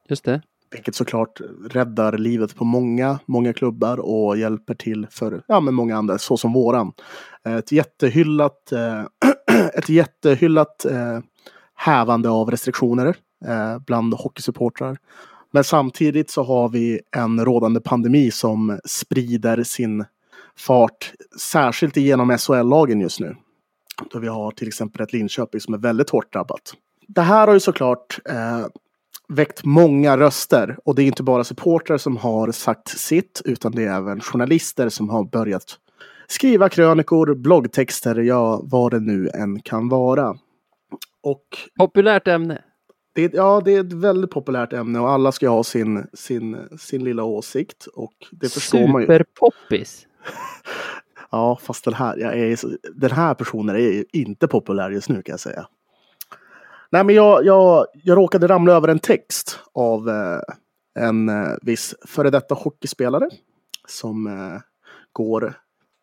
Just det. Vilket såklart räddar livet på många, många klubbar och hjälper till för ja, men många andra, så som våran. Ett jättehyllat, eh, [CLEARS THROAT] ett jättehyllat eh, hävande av restriktioner eh, bland hockeysupportrar. Men samtidigt så har vi en rådande pandemi som sprider sin fart, särskilt genom SHL-lagen just nu. Då vi har till exempel ett Linköping som är väldigt hårt drabbat. Det här har ju såklart eh, väckt många röster och det är inte bara supportrar som har sagt sitt utan det är även journalister som har börjat skriva krönikor, bloggtexter, ja vad det nu än kan vara. Och Populärt ämne. det, ja, det är ett väldigt populärt ämne och alla ska ha sin, sin, sin lilla åsikt och det förstår man ju. Superpoppis. [LAUGHS] Ja, fast den här, jag är, den här personen är inte populär just nu kan jag säga. Nej, men jag, jag, jag råkade ramla över en text av eh, en eh, viss före detta hockeyspelare som eh, går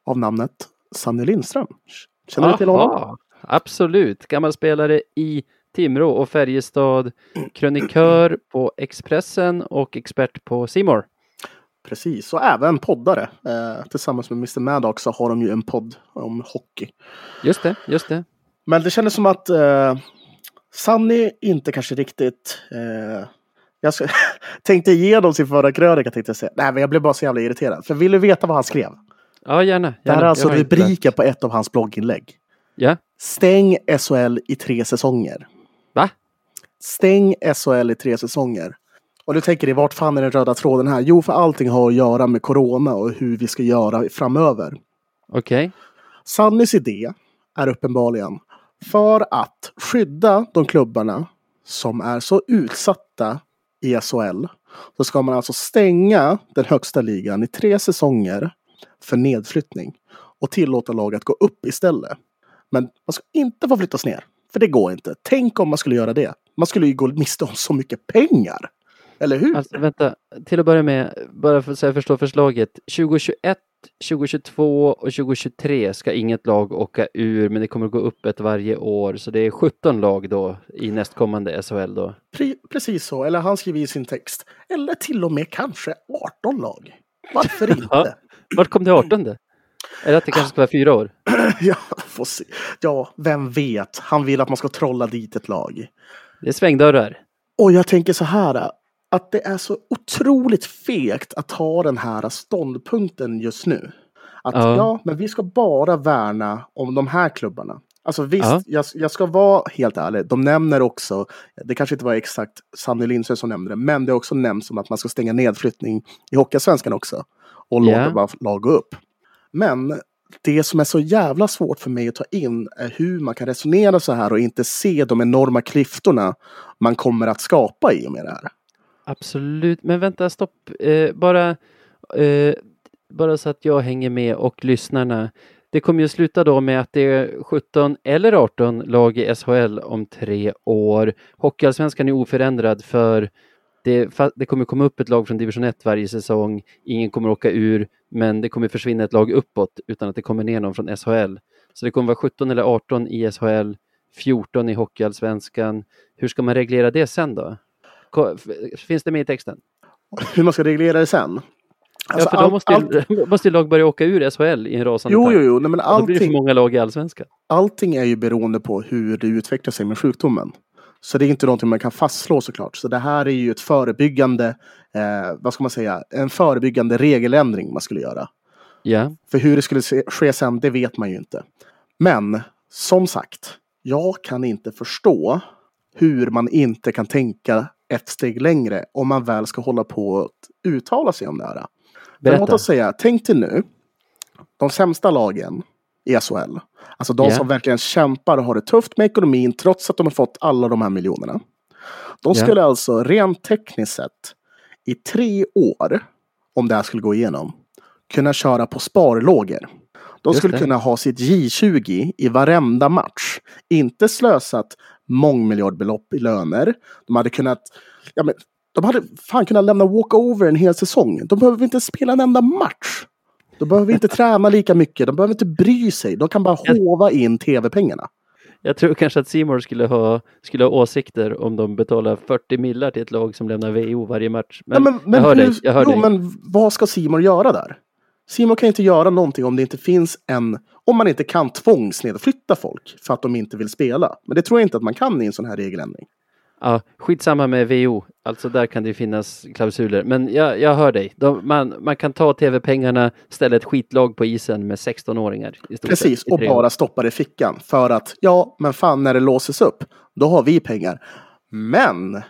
av namnet Sanny Lindström. Känner du till honom? Aha, Absolut. Gammal spelare i Timrå och Färjestad. Krönikör på Expressen och expert på Simor. Precis, och även poddare. Eh, tillsammans med Mr Maddox så har de ju en podd om hockey. Just det, just det. Men det kändes som att eh, Sanny inte kanske riktigt... Eh, jag [LAUGHS] tänkte igenom sin förra krönika tänkte jag säga. Nej, men jag blev bara så jävla irriterad. För vill du veta vad han skrev? Ja, gärna. Det här gärna. är alltså rubriken på ett av hans blogginlägg. Ja, Stäng SHL i tre säsonger. va? Stäng SHL i tre säsonger. Och du tänker dig, vart fan är den röda tråden här? Jo, för allting har att göra med corona och hur vi ska göra framöver. Okej. Sannys idé är uppenbarligen för att skydda de klubbarna som är så utsatta i SHL så ska man alltså stänga den högsta ligan i tre säsonger för nedflyttning och tillåta lag att gå upp istället. Men man ska inte få flyttas ner, för det går inte. Tänk om man skulle göra det. Man skulle ju gå miste om så mycket pengar. Eller hur? Alltså vänta, till att börja med, bara för så jag förstår förslaget. 2021, 2022 och 2023 ska inget lag åka ur, men det kommer att gå upp ett varje år. Så det är 17 lag då i nästkommande SHL då. Pre- precis så. Eller han skriver i sin text. Eller till och med kanske 18 lag. Varför [LAUGHS] inte? Ja. Vart kom det 18? Eller att det kanske ska vara fyra år? [CLEARS THROAT] Ja, får se. ja, vem vet. Han vill att man ska trolla dit ett lag. Det är svängdörrar. Och jag tänker så här. Att det är så otroligt fegt att ta den här ståndpunkten just nu. Att Ja. ja, men vi ska bara värna om de här klubbarna. Alltså visst, Ja. jag, jag ska vara helt ärlig. De nämner också, det kanske inte var exakt Sanny Lindström som nämnde det, men det är också nämnts som att man ska stänga nedflyttning i Hockeyallsvenskan också. Och Ja. låta bara lag gå upp. Men det som är så jävla svårt för mig att ta in är hur man kan resonera så här och inte se de enorma klyftorna man kommer att skapa i och med det här. Absolut, men vänta, stopp. Eh, bara, eh, bara så att jag hänger med och lyssnarna. Det kommer ju sluta då med att det är 17 eller 18 lag i SHL om tre år. Hockeyallsvenskan är oförändrad för det, det kommer komma upp ett lag från division 1 varje säsong. Ingen kommer åka ur, men det kommer försvinna ett lag uppåt utan att det kommer ner någon från SHL. Så det kommer vara 17 eller 18 i SHL, 14 i Hockeyallsvenskan. Hur ska man reglera det sen då? Finns det med i texten? Hur man ska reglera det sen. Alltså, ja, för då allt- måste, allt- [LAUGHS] ju, måste lag börja åka ur SHL i en rasande Jo, takt. jo, jo. Nej, men Och Då blir det för många lag i Allsvenskan. allting är ju beroende på hur det utvecklar sig med sjukdomen. Så det är inte någonting man kan fastslå såklart. Så det här är ju ett förebyggande, eh, vad ska man säga, en förebyggande regeländring man skulle göra. Ja, För hur det skulle se- ske sen, det vet man ju inte. Men som sagt, jag kan inte förstå hur man inte kan tänka ett steg längre om man väl ska hålla på att uttala sig om det här. Låt oss säga, tänk dig nu, de sämsta lagen i SHL, alltså de Ja. som verkligen kämpar och har det tufft med ekonomin trots att de har fått alla de här miljonerna. De skulle alltså rent tekniskt sett i tre år, om det här skulle gå igenom, kunna köra på sparlågor. De Just skulle det. kunna ha sitt J20 i varenda match. Inte slösat mångmiljardbelopp i löner. De hade kunnat... Ja, men, de hade fan kunnat lämna walkover en hel säsong. De behöver inte spela en enda match. De behöver inte [LAUGHS] träna lika mycket. De behöver inte bry sig. De kan bara hova in tv-pengarna. Jag tror kanske att Simor skulle ha, skulle ha åsikter om de betalar 40 millar till ett lag som lämnar VO varje match. Men, Nej, jag hör hur- dig. Jag hör jo, dig. men vad ska Simon göra där? Simon kan inte göra någonting om det inte finns en... Om man inte kan tvångsnedflytta folk för att de inte vill spela. Men det tror jag inte att man kan i en sån här regeländring. Ja, skitsamma med VO, alltså där kan det finnas klausuler. Men jag, jag hör dig. De, man, man kan ta tv-pengarna, ställa ett skitlag på isen med 16-åringar. i stort Precis, och bara stoppa det i fickan. För att, ja, men fan när det låses upp, då har vi pengar. Men,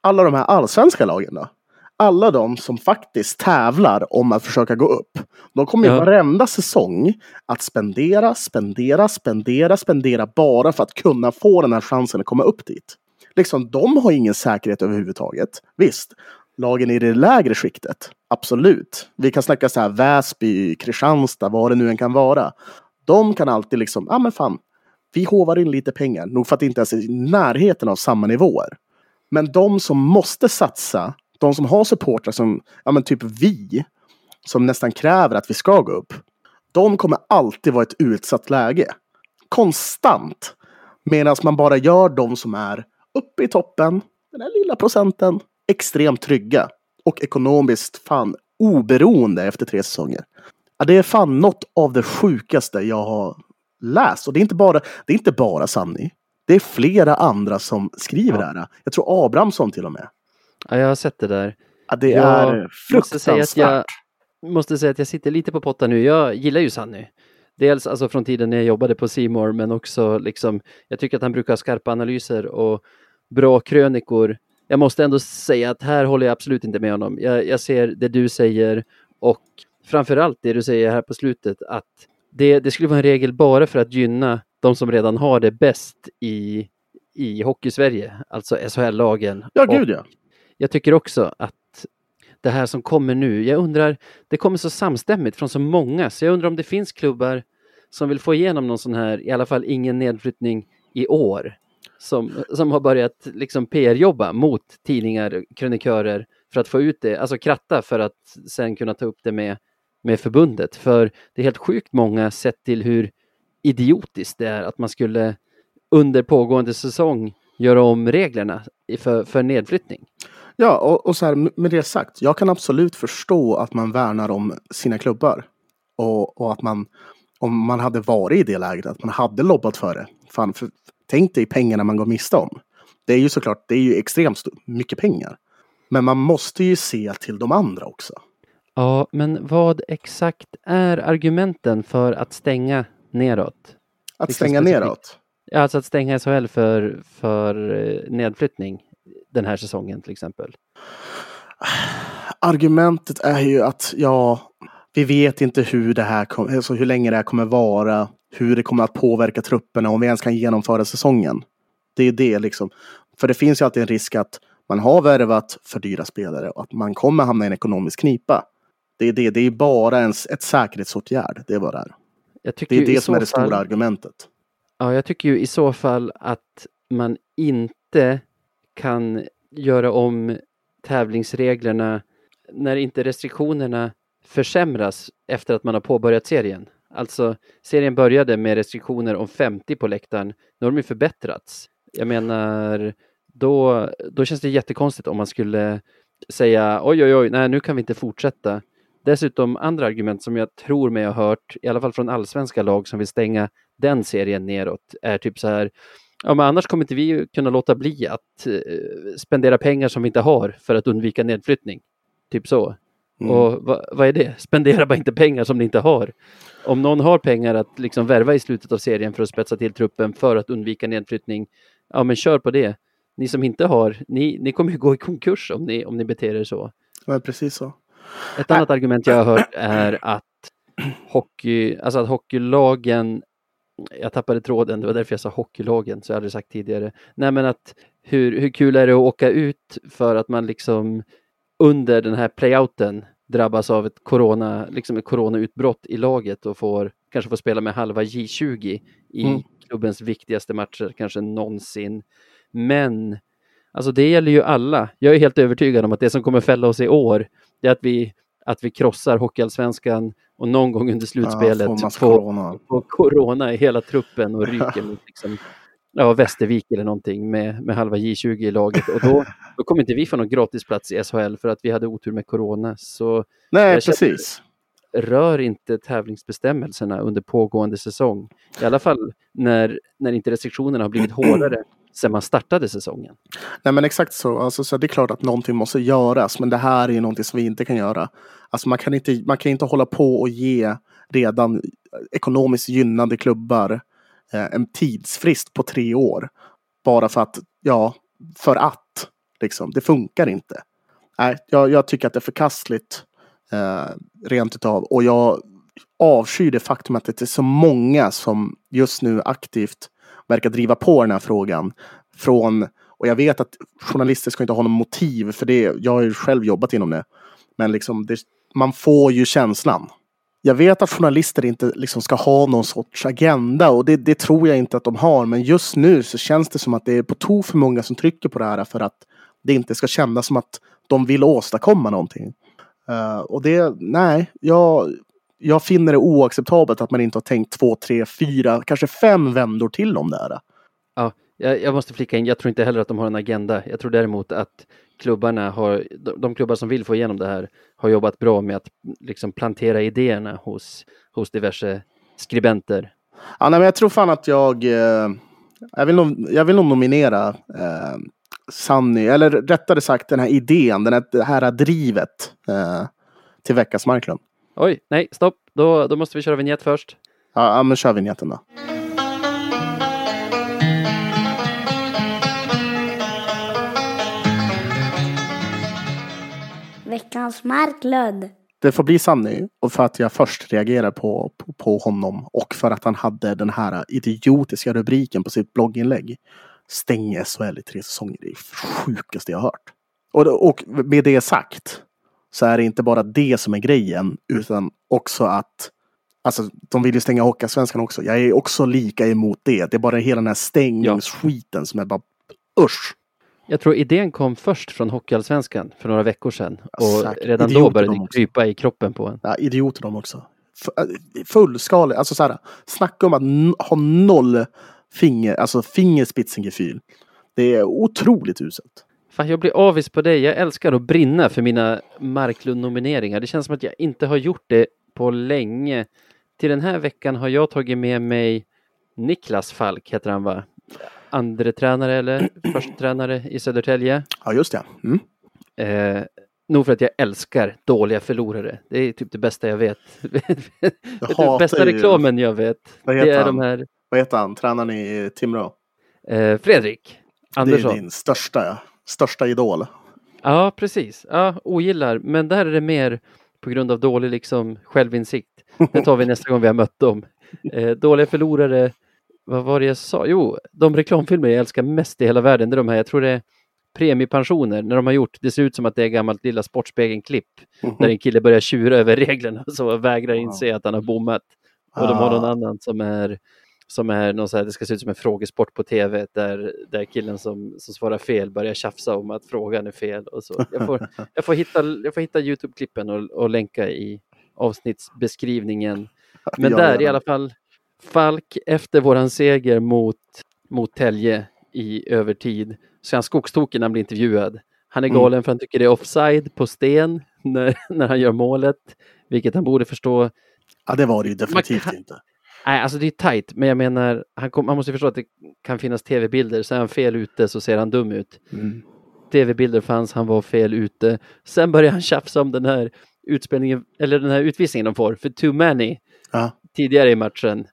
alla de här allsvenska lagen då? Alla de som faktiskt tävlar om att försöka gå upp. De kommer ju Ja. varenda säsong att spendera, spendera, spendera, spendera bara för att kunna få den här chansen att komma upp dit. Liksom, de har ingen säkerhet överhuvudtaget. Visst, lagen i det lägre skiktet, absolut. Vi kan snacka så här Väsby, Kristianstad, vad det nu än kan vara. De kan alltid liksom, ja ah, men fan, vi hovar in lite pengar, nog för att det inte ens är i närheten av samma nivåer. Men de som måste satsa, de som har supportrar som, ja men typ vi, som nästan kräver att vi ska gå upp, de kommer alltid vara ett utsatt läge. Konstant. Medan man bara gör de som är uppe i toppen, den här lilla procenten, extremt trygga. Och ekonomiskt fan oberoende efter tre säsonger. Ja, det är fan något av det sjukaste jag har läst. Och det är inte bara, det är inte bara Sanni. Det är flera andra som skriver Ja. det här. Jag tror Abrahamsson till och med. Ja, jag har sett det där. Ja, det Jag är måste säga att fruktansvärt. jag måste säga att jag sitter lite på pottan nu. Jag gillar ju Sanny. Dels alltså från tiden när jag jobbade på Simor men också liksom, jag tycker att han brukar ha skarpa analyser och bra krönikor. Jag måste ändå säga att här håller jag absolut inte med honom. Jag, jag ser det du säger och framförallt det du säger här på slutet att det, det skulle vara en regel bara för att gynna de som redan har det bäst i, i Hockeysverige, alltså SHL-lagen. Ja, gud ja jag tycker också att det här som kommer nu, jag undrar, det kommer så samstämmigt från så många, så jag undrar om det finns klubbar som vill få igenom någon sån här, i alla fall ingen nedflyttning i år, som, som har börjat liksom PR-jobba mot tidningar, krönikörer, för att få ut det, alltså kratta för att sen kunna ta upp det med, med förbundet. För det är helt sjukt många sett till hur idiotiskt det är att man skulle under pågående säsong göra om reglerna för, för nedflyttning. Ja, och, och så här, med det sagt, jag kan absolut förstå att man värnar om sina klubbar. Och, och att man, om man hade varit i det läget, att man hade lobbat för det. Fan, för, tänk dig pengarna man går miste om. Det är ju såklart, det är ju extremt mycket pengar. Men man måste ju se till de andra också. Ja, men vad exakt är argumenten för att stänga neråt? Att Liksom stänga neråt. Alltså att stänga SHL för, för eh, nedflyttning den här säsongen till exempel. Argumentet är ju att, ja, vi vet inte hur det här kom, alltså hur länge det här kommer vara, hur det kommer att påverka trupperna, om vi ens kan genomföra säsongen. Det är det liksom. För det finns ju alltid en risk att man har värvat för dyra spelare och att man kommer hamna i en ekonomisk knipa. Det är det, det är bara en, ett säkerhetsåtgärd. Det är vad det är. Det är det som är det fall- stora argumentet. Ja, jag tycker ju i så fall att man inte kan göra om tävlingsreglerna när inte restriktionerna försämras efter att man har påbörjat serien. Alltså, serien började med restriktioner om 50 på läktaren. Nu har de ju förbättrats. Jag menar, då, då känns det jättekonstigt om man skulle säga oj, oj, oj, nej, nu kan vi inte fortsätta. Dessutom andra argument som jag tror mig ha hört, i alla fall från allsvenska lag som vill stänga den serien neråt, är typ så här, ja men annars kommer inte vi kunna låta bli att eh, spendera pengar som vi inte har för att undvika nedflyttning. Typ så. Mm. Och vad, vad är det? [LAUGHS] Spendera bara inte pengar som ni inte har. Om någon har pengar att liksom värva i slutet av serien för att spetsa till truppen för att undvika nedflyttning, ja men kör på det. Ni som inte har, ni, ni kommer ju gå i konkurs om ni, om ni beter er så. Men precis så. Ett annat argument jag har hört är att hockey, alltså att hockeylagen, jag tappade tråden, det var därför jag sa hockeylagen, så jag hade sagt tidigare. Nej men att hur, hur kul är det att åka ut för att man liksom under den här playouten drabbas av ett corona, liksom ett coronautbrott i laget och får kanske får spela med halva J20 i Mm. klubbens viktigaste matcher, kanske någonsin. Men alltså det gäller ju alla. Jag är helt övertygad om att det som kommer fälla oss i år, det är att vi, att vi krossar Hockeyallsvenskan och någon gång under slutspelet Ja, får corona. får corona i hela truppen och [LAUGHS] ryker mot liksom, ja, Västervik eller någonting med, med halva J20 i laget. Och då, då kommer inte vi få någon gratisplats i SHL för att vi hade otur med corona. Så Nej, känner- precis. rör inte tävlingsbestämmelserna under pågående säsong. I alla fall när, när inte restriktionerna har blivit hårdare [CLEARS THROAT] sedan man startade säsongen. Nej men exakt så. Alltså, så det är klart att någonting måste göras. Men det här är någonting som vi inte kan göra. Alltså, man, kan inte, man kan inte hålla på och ge redan ekonomiskt gynnade klubbar eh, en tidsfrist på tre år. Bara för att, ja, för att. Liksom. Det funkar inte. Nej, jag, jag tycker att det är förkastligt. Eh, rent utav. Och jag avskyr det faktum att det är så många som just nu aktivt verkar driva på den här frågan. Från, och jag vet att journalister ska inte ha något motiv för det. Jag har ju själv jobbat inom det. Men liksom, det, man får ju känslan. Jag vet att journalister inte liksom ska ha någon sorts agenda och det, det tror jag inte att de har. Men just nu så känns det som att det är på tok för många som trycker på det här för att det inte ska kännas som att de vill åstadkomma någonting. Uh, och det, nej, jag, jag finner det oacceptabelt att man inte har tänkt två, tre, fyra, kanske fem vändor till om det här. Jag, jag måste flika in, jag tror inte heller att de har en agenda. Jag tror däremot att klubbarna har, de, klubbar som vill få igenom det här har jobbat bra med att liksom plantera idéerna hos, hos diverse skribenter. Ja, nej, men jag tror fan att jag... Eh, jag, vill nog, jag vill nog nominera eh, Sanny, eller rättare sagt den här idén, den här, det här drivet eh, till veckans Marklund. Oj, nej, stopp, då, då måste vi köra vignett först. Ja, ja men kör vignetten då. Veckans Marklund. Det får bli Sanny och för att jag först reagerar på, på, på honom och för att han hade den här idiotiska rubriken på sitt blogginlägg. Stäng SHL i tre säsonger. Det är det sjukaste jag har hört. Och, och med det sagt så är det inte bara det som är grejen utan också att Alltså, de vill ju stänga Hockeyallsvenskan också. Jag är också lika emot det. Det är bara hela den här stängningsskiten som är bara usch. Jag tror idén kom först från Hockeyallsvenskan för några veckor sedan och säkert. redan då Idioter började de det krypa i kroppen på en. Ja, idioter de också. Äh, Fullskalig, alltså så här, snacka om att ha noll finger, alltså fingerspitzengefühl. Det är otroligt uselt. Fan, jag blir avis på dig. Jag älskar att brinna för mina Marklund-nomineringar. Det känns som att jag inte har gjort det på länge. Till den här veckan har jag tagit med mig Niklas Falk, heter han va? Andre tränare eller [CLEARS THROAT] första tränare i Södertälje. Ja, just det. Mm. Eh, nog för att jag älskar dåliga förlorare. Det är typ det bästa jag vet. [LAUGHS] det hatar bästa reklamen jag vet. Vad Det heter är han? de här Vad heter han? Tränaren i Timrå? eh, Fredrik Det är Andersson. din största, största idol. Ja, precis. Ja, ogillar. Men där är det mer på grund av dålig liksom, självinsikt. Det tar vi [LAUGHS] nästa gång vi har mött dem. Eh, dåliga förlorare. Vad var det jag sa? Jo, de reklamfilmer jag älskar mest i hela världen, det är de här, jag tror det är premiepensioner, när de har gjort, det ser ut som att det är gammalt Lilla Sportspegeln-klipp, där en kille börjar tjura över reglerna och [LAUGHS] så vägrar inse att han har bommat. Och de har någon Ah. annan som är som är någon så här, det ska se ut som en frågesport på tv där, där killen som, som svarar fel börjar tjafsa om att frågan är fel. Och så. Jag, får, [LAUGHS] jag, får hitta, jag får hitta Youtube-klippen och, och länka i avsnittsbeskrivningen. Men där i alla fall, Falk efter våran seger mot, mot Tälje i övertid, så är han skogstokig när han blir intervjuad. Han är Mm. galen för han tycker det är offside på sten [LAUGHS] när, när han gör målet, vilket han borde förstå. Ja, det var det ju definitivt kan- inte. Nej, alltså det är tajt, men jag menar, han, kom, man måste förstå att det kan finnas tv-bilder, så är han fel ute så ser han dum ut. Mm. Tv-bilder fanns, han var fel ute. Sen började han tjafsa om den här utspelningen, eller den här utvisningen de får för too many Ja. tidigare i matchen.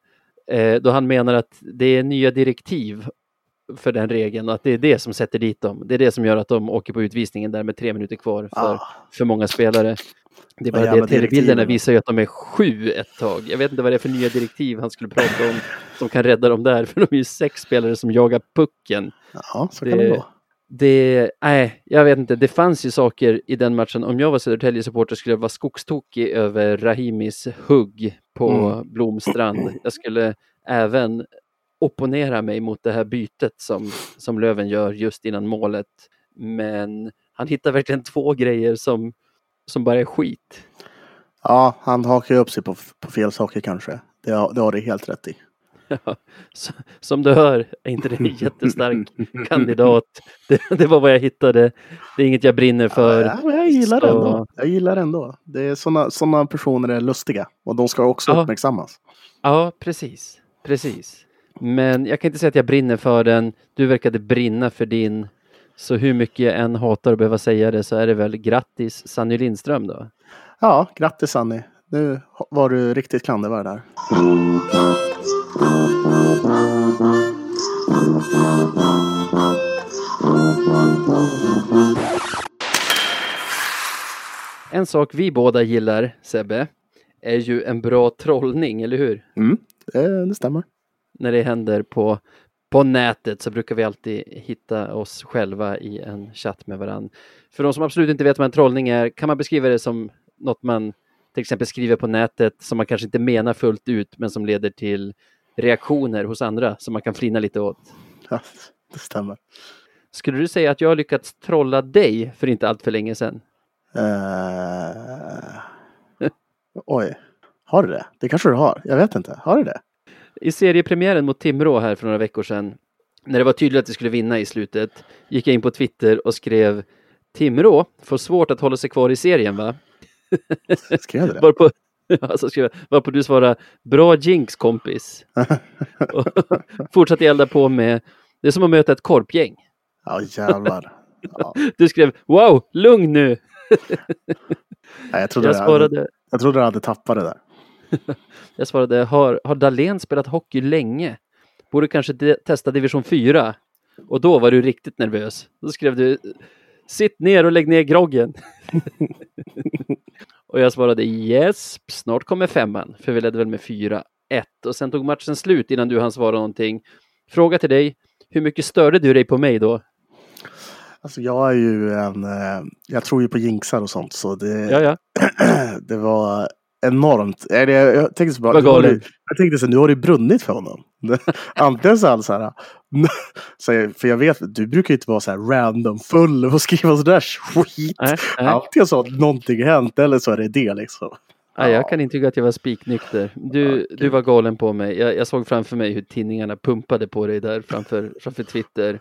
Eh, då han menar att det är nya direktiv för den regeln och att det är det som sätter dit dem. Det är det som gör att de åker på utvisningen där med tre minuter kvar för, Ah. för många spelare. Det är bara jävla det, tv-bilderna visar ju att de är sju ett tag. Jag vet inte vad det är för nya direktiv han skulle prata om som kan rädda dem där, [LAUGHS] för de är ju sex spelare som jagar pucken. Ja, så kan Det- det gå. Det, nej, jag vet inte. Det fanns ju saker i den matchen. Om jag var Södertälje-supporter skulle jag vara skogstokig över Rahimis hugg på Mm. Blomstrand. Jag skulle även opponera mig mot det här bytet som, som Löven gör just innan målet. Men han hittar verkligen två grejer som, som bara är skit. Ja, han hakar upp sig på, på fel saker kanske. Det har, det har du helt rätt i. Som du hör är inte det en [LAUGHS] jättestark kandidat. Det, det var vad jag hittade. Det är inget jag brinner för. Ja, jag gillar det Så- ändå. Jag gillar det ändå. Det är såna, såna personer är lustiga. Och de ska också Ja. uppmärksammas. Ja, precis. Precis. Men jag kan inte säga att jag brinner för den. Du verkade brinna för din. Så hur mycket jag än hatar att behöva säga det så är det väl grattis Sanny Lindström då. Ja, grattis Annie. Nu var du riktigt klandervärd där. En sak vi båda gillar, Sebbe, är ju en bra trollning, eller hur? Mm, det, det stämmer. När det händer på, på nätet så brukar vi alltid hitta oss själva i en chatt med varandra. För de som absolut inte vet vad en trollning är, kan man beskriva det som något man till exempel skriver på nätet som man kanske inte menar fullt ut men som leder till reaktioner hos andra som man kan flina lite åt. Ja, det stämmer. Skulle du säga att jag har lyckats trolla dig för inte allt för länge sedan? Eh, oj, har du det? Det kanske du har. Jag vet inte. Har du det? I seriepremiären mot Timrå här för några veckor sedan, när det var tydligt att vi skulle vinna i slutet, gick jag in på Twitter och skrev Timrå får svårt att hålla sig kvar i serien va? [LAUGHS] Skrev du det? Varpå, [LAUGHS] ja, så skrev jag, varpå du svarade bra jinx kompis. [LAUGHS] och fortsatte elda på med det är som att möta ett korpgäng. Ja, jävlar. Ja. Du skrev wow, lugn nu. Nej, jag, trodde Jag jag, hade, svarade, jag trodde du hade tappat det där. jag svarade har, har Dahlén spelat hockey länge? Borde kanske de, testa division 4. Och då var du riktigt nervös. Då skrev du Sitt ner och lägg ner groggen. Och jag svarade yes, snart kommer femman. För vi ledde väl med 4-1. Och sen tog matchen slut innan du hann svara någonting. Fråga till dig, hur mycket störde du dig på mig då? Alltså jag är ju en, eh, jag tror ju på jinxar och sånt så det, Ja, ja. [CLEARS THROAT] det var enormt. Jag tänkte så bara, Vad det- jag tänkte så nu har det brunnit för honom. [LAUGHS] Antingen så här, [LAUGHS] så jag- för jag vet, du brukar ju inte vara så här random full och skriva sådär skit. Nej, nej. Antingen så har någonting hänt eller så är det det liksom. Nej, jag kan intyga att jag var spiknykter. Du, du var galen på mig. Jag, jag såg framför mig hur tidningarna pumpade på dig där framför, [LAUGHS] framför Twitter.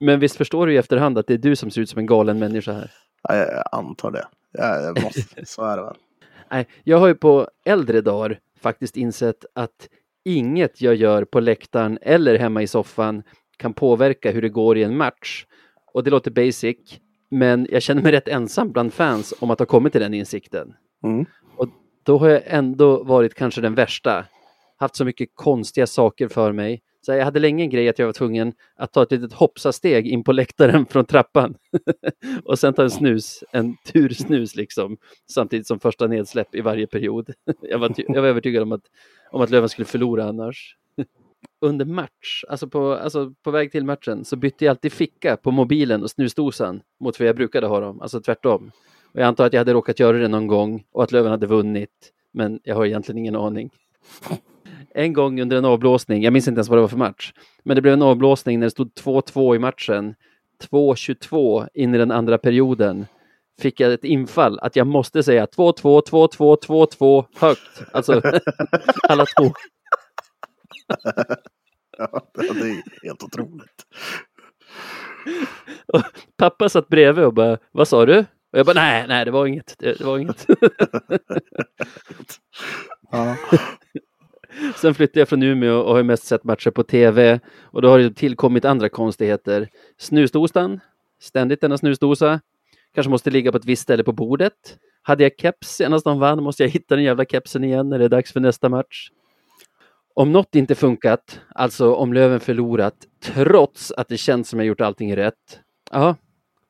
Men visst förstår du i efterhand att det är du som ser ut som en galen människa här? Ja, jag antar det. Jag, jag måste, så är det väl. Nej, jag har ju på äldre dagar faktiskt insett att inget jag gör på läktaren eller hemma i soffan kan påverka hur det går i en match. Och det låter basic, men jag känner mig rätt ensam bland fans om att ha kommit till den insikten. Mm. då har jag ändå varit kanske den värsta. Haft så mycket konstiga saker för mig. Så jag hade länge en grej att jag var tvungen att ta ett litet hoppsasteg in på läktaren från trappan. [LAUGHS] och sen ta en snus, en tursnus liksom. Samtidigt som första nedsläpp i varje period. [LAUGHS] jag, var, jag var övertygad om att, om att Löven skulle förlora annars. [LAUGHS] Under match, alltså på, alltså på väg till matchen, så bytte jag alltid ficka på mobilen och snusdosan mot vad jag brukade ha dem, alltså tvärtom. Och jag antar att jag hade råkat göra det någon gång och att Löven hade vunnit. Men jag har egentligen ingen aning. En gång under en avblåsning, jag minns inte ens vad det var för match, men det blev en avblåsning när det stod 2-2 i matchen. 2-22 in i den andra perioden fick jag ett infall att jag måste säga 2-2, 2-2, 2-2 högt. Alltså [LAUGHS] alla två. [LAUGHS] Ja, det är helt otroligt. [LAUGHS] Pappa satt bredvid och bara, vad sa du? Och jag bara, nej, nej, det var inget. Det, det var inget. Ja. [LAUGHS] Sen flyttade jag från Umeå och har mest sett matcher på tv. Och då har det tillkommit andra konstigheter. Snusdosan, ständigt denna snusdosa. Kanske måste ligga på ett visst ställe på bordet. Hade jag keps senast de vann måste jag hitta den jävla kepsen igen när det är dags för nästa match. Om något inte funkat, alltså om Löven förlorat, trots att det känns som jag gjort allting rätt, ja,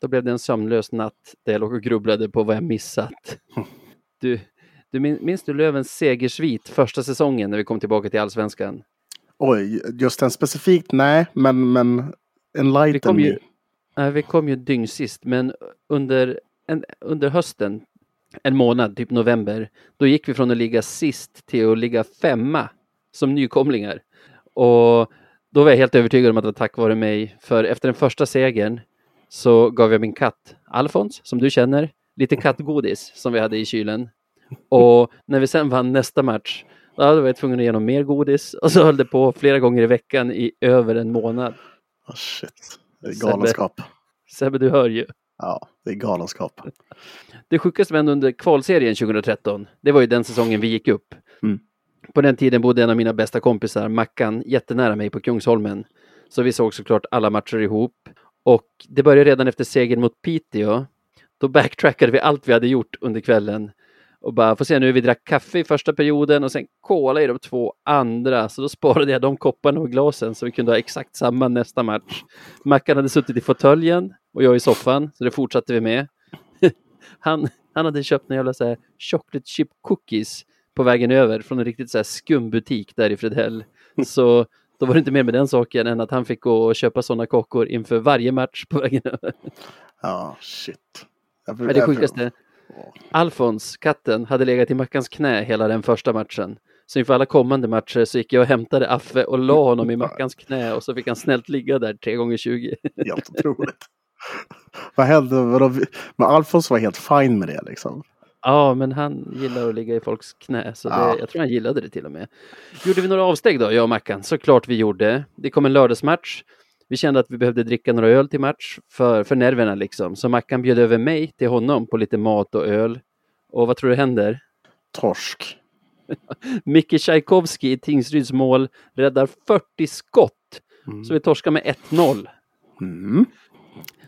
då blev det en sömnlös natt där jag låg och grubblade på vad jag missat. Du, du minns du Lövens segersvit första säsongen när vi kom tillbaka till allsvenskan? Oj, just den specifikt, nej, men, men enlighten Vi kom ju, nej, vi kom ju dygn sist, men under, en, under hösten, en månad, typ november, då gick vi från att ligga sist till att ligga femma som nykomlingar. Och då var jag helt övertygad om att det var tack vare mig, för efter den första segern så gav jag min katt Alfons, som du känner, lite kattgodis som vi hade i kylen. Och när vi sen vann nästa match, då var jag tvungen att ge honom mer godis och så höll det på flera gånger i veckan i över en månad. Oh, shit, det är galenskap. Sebbe, du hör ju. Ja, det är galenskap. Det sjukaste hände under kvalserien 2013. Det var ju den säsongen vi gick upp. Mm. På den tiden bodde en av mina bästa kompisar, Mackan, jättenära mig på Kungsholmen. Så vi såg såklart alla matcher ihop. Och det började redan efter segern mot Piteå. Då backtrackade vi allt vi hade gjort under kvällen. Och bara, får se nu, vi drack kaffe i första perioden och sen cola i de två andra. Så då sparade jag de kopparna och glasen så vi kunde ha exakt samma nästa match. Mackan hade suttit i fåtöljen och jag i soffan, så det fortsatte vi med. [LAUGHS] Han, han hade köpt en jävla så här chocolate chip cookies på vägen över från en riktigt så här skum butik där i Fredhäll. [LAUGHS] Så då var det inte mer med den saken än att han fick gå och köpa sådana kockor inför varje match på vägen över. Ja, shit. Jag, det sjukaste, Alfons, katten, hade legat i Mackans knä hela den första matchen. Så inför alla kommande matcher så gick jag och hämtade Affe och la [LAUGHS] honom i Mackans knä och så fick han snällt ligga där 3 gånger 20 [LAUGHS] Helt otroligt. Vad hände? Men Alfons var helt fine med det liksom. Ja, men han gillar att ligga i folks knä, så det, Ja. jag tror han gillade det till och med. Gjorde vi några avsteg då, jag och Mackan? Såklart vi gjorde. Det kom en lördagsmatch. Vi kände att vi behövde dricka några öl till match för, för nerverna liksom. Så Mackan bjöd över mig till honom på lite mat och öl. Och vad tror du händer? Torsk. [LAUGHS] Micke Tchaikovsky i Tingsryds mål räddar 40 skott. Mm. Så vi torskar med 1-0. Mm.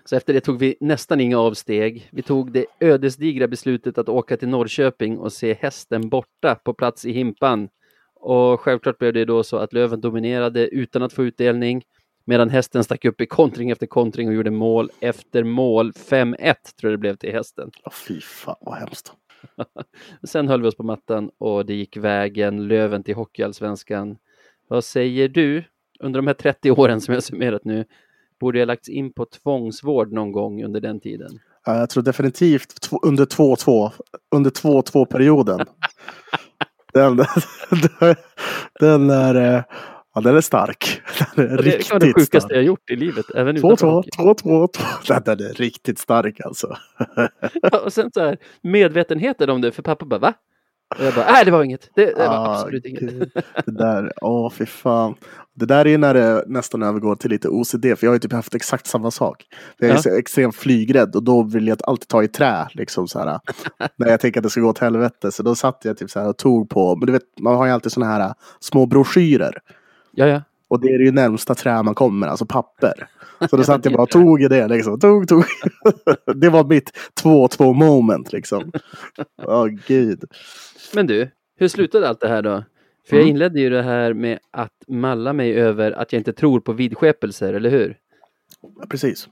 Så efter det tog vi nästan inga avsteg. Vi tog det ödesdigra beslutet att åka till Norrköping och se hästen borta på plats i Himpan. Och självklart blev det då så att Löven dominerade utan att få utdelning medan hästen stack upp i kontring efter kontring och gjorde mål efter mål. 5-1 tror jag det blev till hästen. Oh, fy fan vad hemskt. [LAUGHS] Sen höll vi oss på mattan och det gick vägen Löven till Hockeyallsvenskan. Vad säger du? Under de här 30 åren som jag summerat nu, borde jag lagts in på tvångsvård någon gång under den tiden? Ja, jag tror definitivt under 2-2. Under 2-2 perioden. [LAUGHS] den, [LAUGHS] den, den är, eh, ja, den är stark. [LAUGHS] Den är det kan vara det sjukaste stark. jag gjort i livet, även utanför 2-2, hockey. 2-2, 2 Den är riktigt stark alltså. [LAUGHS] Ja, Och sen så här, medvetenheten om det, för pappa bara va? Och jag bara, nej det var inget, det, det var Ah, absolut inget. Det där, åh fy fan. Det där är när det nästan övergår till lite OCD, för jag har ju typ haft exakt samma sak. Jag är Ja. extremt flygrädd och då vill jag alltid ta i trä, liksom så här. [LAUGHS] när jag tänker att det ska gå åt helvete. Så då satt jag typ så här och tog på, men du vet, man har ju alltid såna här små broschyrer. Ja, ja. Och det är ju närmsta trä man kommer, alltså papper. Så då [LAUGHS] satt jag bara och tog i det liksom. Tog, tog. [LAUGHS] det var mitt 2-2 moment liksom. [LAUGHS] Åh gud. Men du, hur slutade allt det här då? För jag Mm. inledde ju det här med att malla mig över att jag inte tror på vidskepelser, eller hur? Ja, Precis.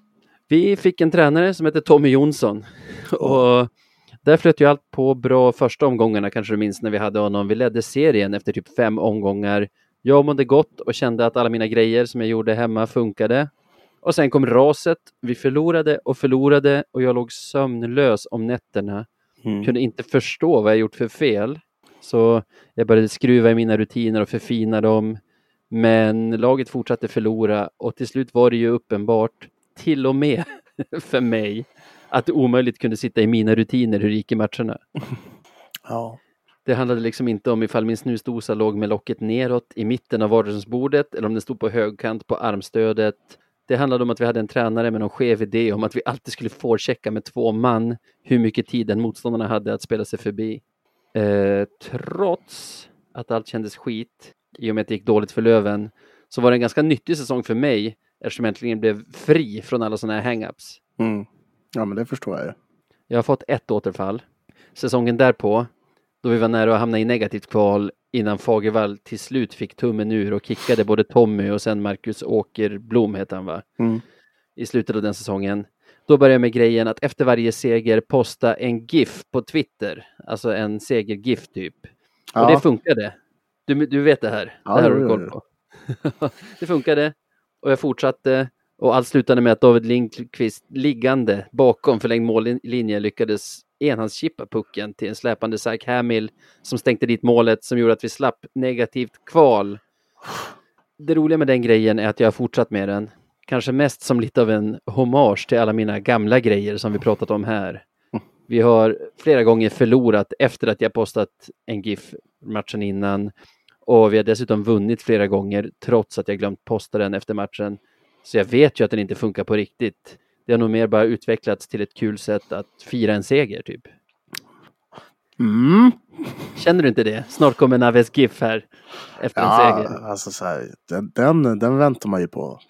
Vi fick en tränare som heter Tommy Jonsson. Och där flöt ju allt på bra första omgångarna kanske du minns när vi hade honom. Vi ledde serien efter typ fem omgångar. Jag mådde gott och kände att alla mina grejer som jag gjorde hemma funkade. Och sen kom raset. Vi förlorade och förlorade och jag låg sömnlös om nätterna. Mm. Kunde inte förstå vad jag gjort för fel. Så jag började skruva i mina rutiner och förfina dem. Men laget fortsatte förlora och till slut var det ju uppenbart, till och med [LAUGHS] för mig, att det omöjligt kunde sitta i mina rutiner hur det gick i matcherna. Ja. Det handlade liksom inte om ifall min snusdosa låg med locket neråt i mitten av vardagsbordet eller om den stod på högkant på armstödet. Det handlade om att vi hade en tränare med någon skev idé om att vi alltid skulle forechecka med två man hur mycket tid den motståndarna hade att spela sig förbi. Eh, trots att allt kändes skit i och med att det gick dåligt för Löven så var det en ganska nyttig säsong för mig eftersom jag äntligen blev fri från alla sådana här hang-ups. Mm. Ja, men det förstår jag ju. Jag har fått ett återfall. säsongen därpå, då vi var nära att hamna i negativt kval innan Fagervall till slut fick tummen ur och kickade både Tommy och sen Marcus Åkerblom heter han va? Mm. I slutet av den säsongen. Då började jag med grejen att efter varje seger posta en GIF på Twitter, alltså en seger-GIF typ. Och Ja. det funkade. Du, du vet det här, Ja, det här har du koll på. [LAUGHS] det funkade och jag fortsatte och allt slutade med att David Lindqvist liggande bakom förlängd mållinje lyckades enhandschippa pucken till en släpande Zach Hamill som stänkte dit målet som gjorde att vi slapp negativt kval. Det roliga med den grejen är att jag har fortsatt med den. Kanske mest som lite av en hommage till alla mina gamla grejer som vi pratat om här. Vi har flera gånger förlorat efter att jag postat en GIF matchen innan och vi har dessutom vunnit flera gånger trots att jag glömt posta den efter matchen. Så jag vet ju att den inte funkar på riktigt. Det har nog mer bara utvecklats till ett kul sätt att fira en seger typ. Mm. Känner du inte det? Snart kommer Naves GIF här efter en Ja, seger. alltså så här, den, den, den väntar man ju på.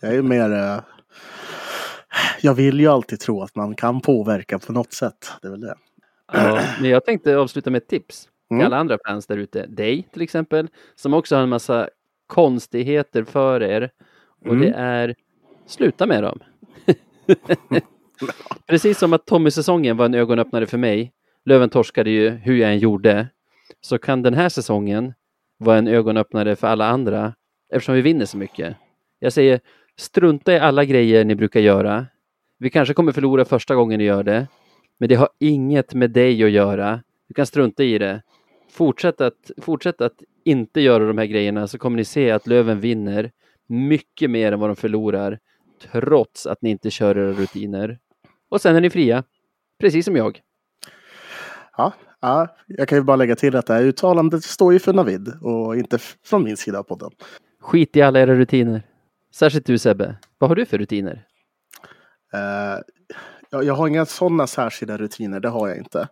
Jag är mer... eh, Jag vill ju alltid tro att man kan påverka på något sätt. Det är väl det. Ja, men jag tänkte avsluta med ett tips till Mm. alla andra fans där ute. Dig till exempel, som också har en massa konstigheter för er. Och Mm. det är, sluta med dem. [LAUGHS] [LAUGHS] Precis som att Tommy-säsongen var en ögonöppnare för mig. Löven torskade ju hur jag än gjorde. Så kan den här säsongen vara en ögonöppnare för alla andra eftersom vi vinner så mycket. Jag säger, strunta i alla grejer ni brukar göra. Vi kanske kommer förlora första gången ni gör det. Men det har inget med dig att göra. Du kan strunta i det. Fortsätt att, fortsätt att inte göra de här grejerna så kommer ni se att Löven vinner mycket mer än vad de förlorar trots att ni inte kör era rutiner. Och sen är ni fria. Precis som jag. Ja, ja, jag kan ju bara lägga till att det här uttalandet står ju för Navid och inte från min sida av podden. Skit i alla era rutiner. Särskilt du Sebbe. Vad har du för rutiner? Eh, jag, jag har inga sådana särskilda rutiner, det har jag inte.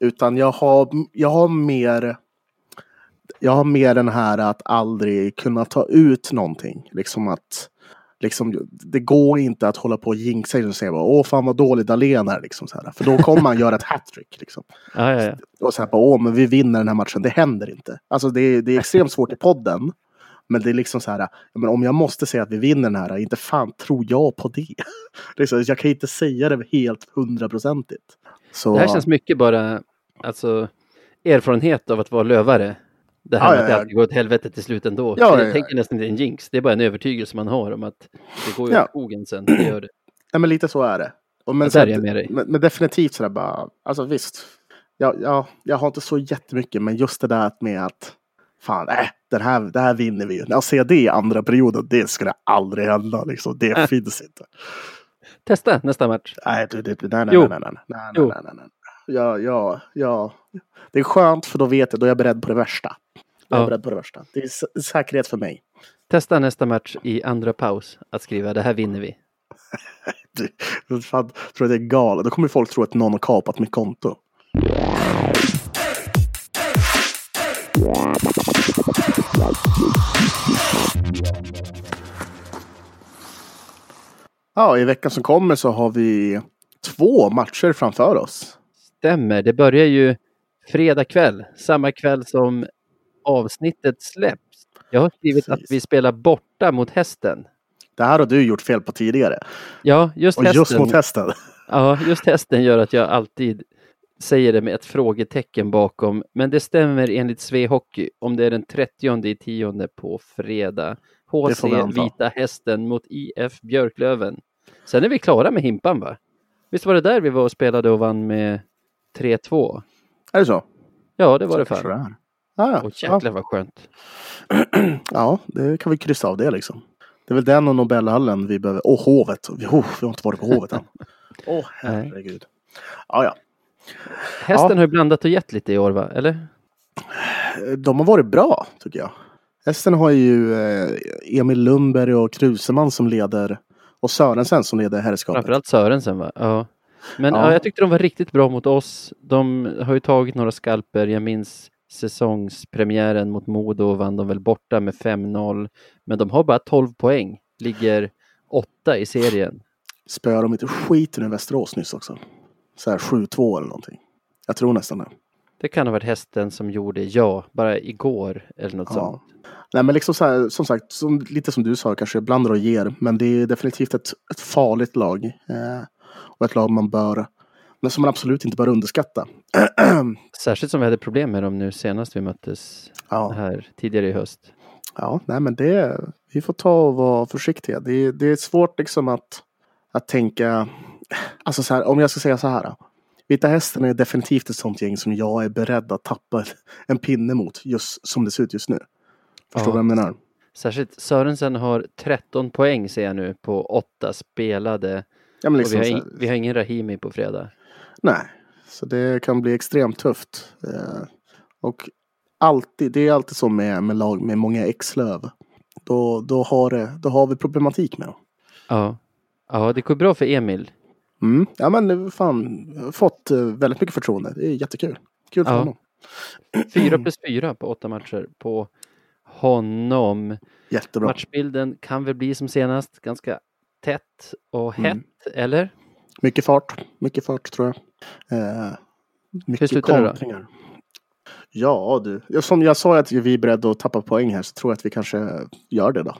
Utan jag har, jag har mer jag har mer den här att aldrig kunna ta ut någonting. Liksom att liksom, det går inte att hålla på och jinxa och säga bara, åh fan vad dålig Dahlén är. Liksom, så här. För då kommer man göra ett hattrick. Liksom. Ja, ja, ja. Och så här, bara, åh men vi vinner den här matchen. Det händer inte. Alltså det, är- det är extremt svårt i podden. Men det är liksom så här, men om jag måste säga att vi vinner den här, inte fan tror jag på det. [LAUGHS] så, jag kan inte säga det helt hundraprocentigt. Så, Det här känns mycket bara alltså, erfarenhet av att vara lövare. Det här Ja, med ja, att det ja. alltid går åt helvete till slut ändå. Ja, jag ja, ja. tänker nästan inte en jinx. Det är bara en övertygelse man har om att det går ju Ja. åt skogen sen. Det gör det. [CLEARS THROAT] nej, men lite så är det. Och men, Ja, så att- jag dig. Men, men definitivt sådär bara, alltså visst. Ja, ja, jag har inte så jättemycket, men just det där med att fan, äh, den här, det här vinner vi ju. När jag ser det i andra perioden, det skulle aldrig hända. Liksom. Det Äh. finns inte. Testa nästa match. Nej, det, det, nej, nej, Jo. nej, nej, nej, nej, Jo. nej, nej, nej. Ja, ja, ja. Det är skönt för då vet jag, då är jag beredd på det värsta. Då är jag beredd på det värsta. Det är säkerhet för mig. Testa nästa match i andra paus att skriva det här vinner vi. [LAUGHS] Du, fan, tror att det är galet. Då kommer folk tro att någon har kapat mitt konto. Ja, i veckan som kommer så har vi två matcher framför oss. Stämmer, det börjar ju fredag kväll, samma kväll som avsnittet släpps. Jag har skrivit Precis. att vi spelar borta mot hästen. Det här har du gjort fel på tidigare. Ja, just Och hästen. just mot hästen. [LAUGHS] Ja, just hästen gör att jag alltid säger det med ett frågetecken bakom. Men det stämmer enligt Sve Hockey om det är den 30 i tionde på fredag. HC. Vita Hästen mot IF Björklöven. Sen är vi klara med Himpan va? Visst var det där vi var och spelade och vann med 3-2? Är det så? Ja, det var det Så kanske fan. det är. Ja, jäklar vad skönt. [CLEARS THROAT] ja, det kan vi kryssa av det liksom. Det är väl den och Nobelhallen vi behöver. Och hovet. Vi, oh, vi har inte varit på hovet än. [LAUGHS] Åh, herregud. Ja, ja. Hästen Ja. har ju blandat och gett lite i år va? Eller? De har varit bra, tycker jag. Hästen har ju eh, Emil Lundberg och Kruseman som leder. Och Sörensen som leder herrskapet. Framförallt Sörensen va? Ja. Men Ja. ja. jag tyckte de var riktigt bra mot oss. De har ju tagit några skalper. Jag minns säsongspremiären mot Modo vann de väl borta med 5-0. Men de har bara 12 poäng. Ligger åtta i serien. Spöade de inte skiten i Västerås nyss också? Så här 7-2 eller någonting. Jag tror nästan det. Det kan ha varit hästen som gjorde ja, bara igår eller något sånt. Nej, men liksom så här, som sagt, som, lite som du sa, kanske blandar och ger. Men det är definitivt ett, ett farligt lag. Eh, och ett lag man bör, men som man absolut inte bör underskatta. [CLEARS THROAT] Särskilt som vi hade problem med dem nu senast vi möttes ja, här tidigare i höst. ja, nej men det, vi får ta och vara försiktiga. Det, är- det är svårt liksom att, att tänka, alltså så här, om jag ska säga så här. Vita Hästen är definitivt ett sånt gäng som jag är beredd att tappa en pinne mot, just som det ser ut just nu. Förstår du Ja. vad jag menar? Särskilt Sörensen har 13 poäng ser jag nu på åtta spelade. Ja, men liksom vi, har in, vi har ingen Rahimi på fredag. Nej, så det kan bli extremt tufft. Eh, och alltid, det är alltid så med, med lag med många X-löv. Då, då, har det, då har vi problematik med dem. Ja. ja, det går bra för Emil. Mm. Ja men fan, fått eh, väldigt mycket förtroende. Det är jättekul. Kul för Ja. honom. [CLEARS THROAT] Fyra plus fyra på åtta matcher på honom. Jättebra. Matchbilden kan väl bli som senast, ganska tätt och Mm. Eller? Mycket fart. Mycket fart tror jag. Eh, mycket slutar det då? kontringar. Ja du, som jag sa att vi är beredda att tappa poäng här så tror jag att vi kanske gör det då.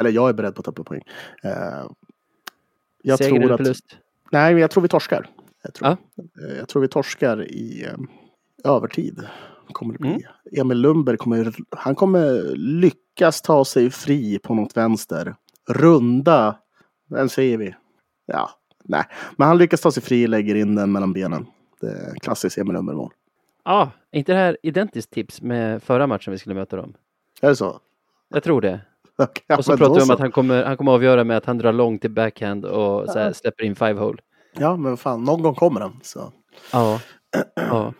Eller jag är beredd på att tappa poäng. Eh, jag Seger tror eller att förlust? Nej, men jag tror vi torskar. Jag tror, Ja. Eh, jag tror vi torskar i eh, övertid. Kommer det bli. Mm. Emil Lundberg kommer, han kommer lyckas ta sig fri på något vänster. Runda, vem säger vi? Ja, nej. Men han lyckas ta sig fri, lägger in den mellan benen. Det är klassiskt Emil Lundberg-mål. Ja, är inte det här identiskt tips med förra matchen vi skulle möta dem? Är det så? Jag tror det. [LAUGHS] Ja, Och så pratar vi om så. att han kommer, han kommer avgöra med att han drar långt till backhand och så här släpper in five hole. Ja, men fan, någon gång kommer den. Så. Ja. [CLEARS THROAT] ja.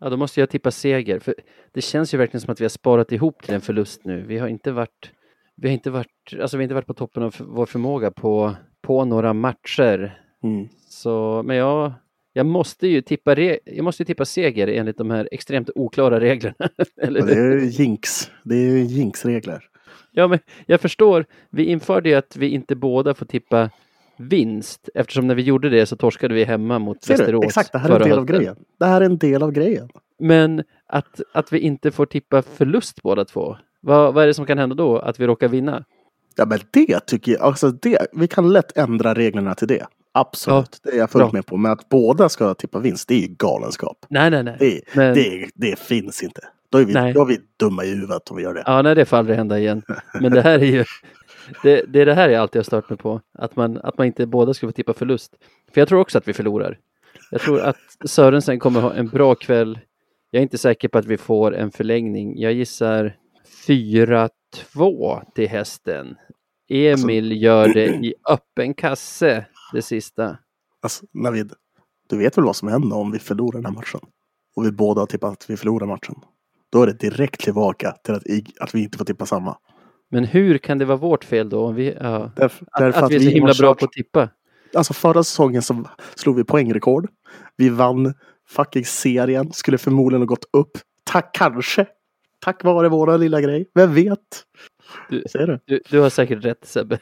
Ja, då måste jag tippa seger. För det känns ju verkligen som att vi har sparat ihop till en förlust nu. Vi har inte varit, vi har inte varit, alltså vi har inte varit på toppen av vår förmåga på, på några matcher. Mm. Så, men jag, jag måste ju tippa, re, jag måste ju tippa seger enligt de här extremt oklara reglerna. [LAUGHS] Eller det är jinx. Det är jinx-regler. Ja, men jag förstår. Vi införde ju att vi inte båda får tippa vinst eftersom när vi gjorde det så torskade vi hemma mot Ser du? Västerås. Exakt, det här är en del av grejen. Det här är en del av grejen. Men att, att vi inte får tippa förlust båda två. Vad, vad är det som kan hända då? Att vi råkar vinna? Ja men det tycker jag, alltså det, vi kan lätt ändra reglerna till det. Absolut, det är jag fullt Bra. med på. Men att båda ska tippa vinst, det är ju galenskap. Nej, nej, nej. Det, Men- det, det finns inte. Då är, vi, Nej. då är vi dumma i huvudet om vi gör det. Ja, nej, det får aldrig hända igen. Men det här är ju... [LAUGHS] Det, det är det här jag alltid har stört mig på. Att man, att man inte båda ska få tippa förlust. För jag tror också att vi förlorar. Jag tror att Sörensen kommer ha en bra kväll. Jag är inte säker på att vi får en förlängning. Jag gissar 4-2 till hästen. Emil gör det i öppen kasse, det sista. Alltså, Navid, du vet väl vad som händer om vi förlorar den här matchen? Och vi båda har tippat att vi förlorar matchen. Då är det direkt tillbaka till att, att vi inte får tippa samma. Men hur kan det vara vårt fel då? Om vi, ja. Därför, att, därför att vi är så himla bra på att tippa. Alltså förra säsongen så slog vi poängrekord. Vi vann fucking serien. Skulle förmodligen ha gått upp. Tack kanske. Tack vare våra lilla grej. Vem vet? Du- Ser du? Du, du har säkert rätt Sebbe.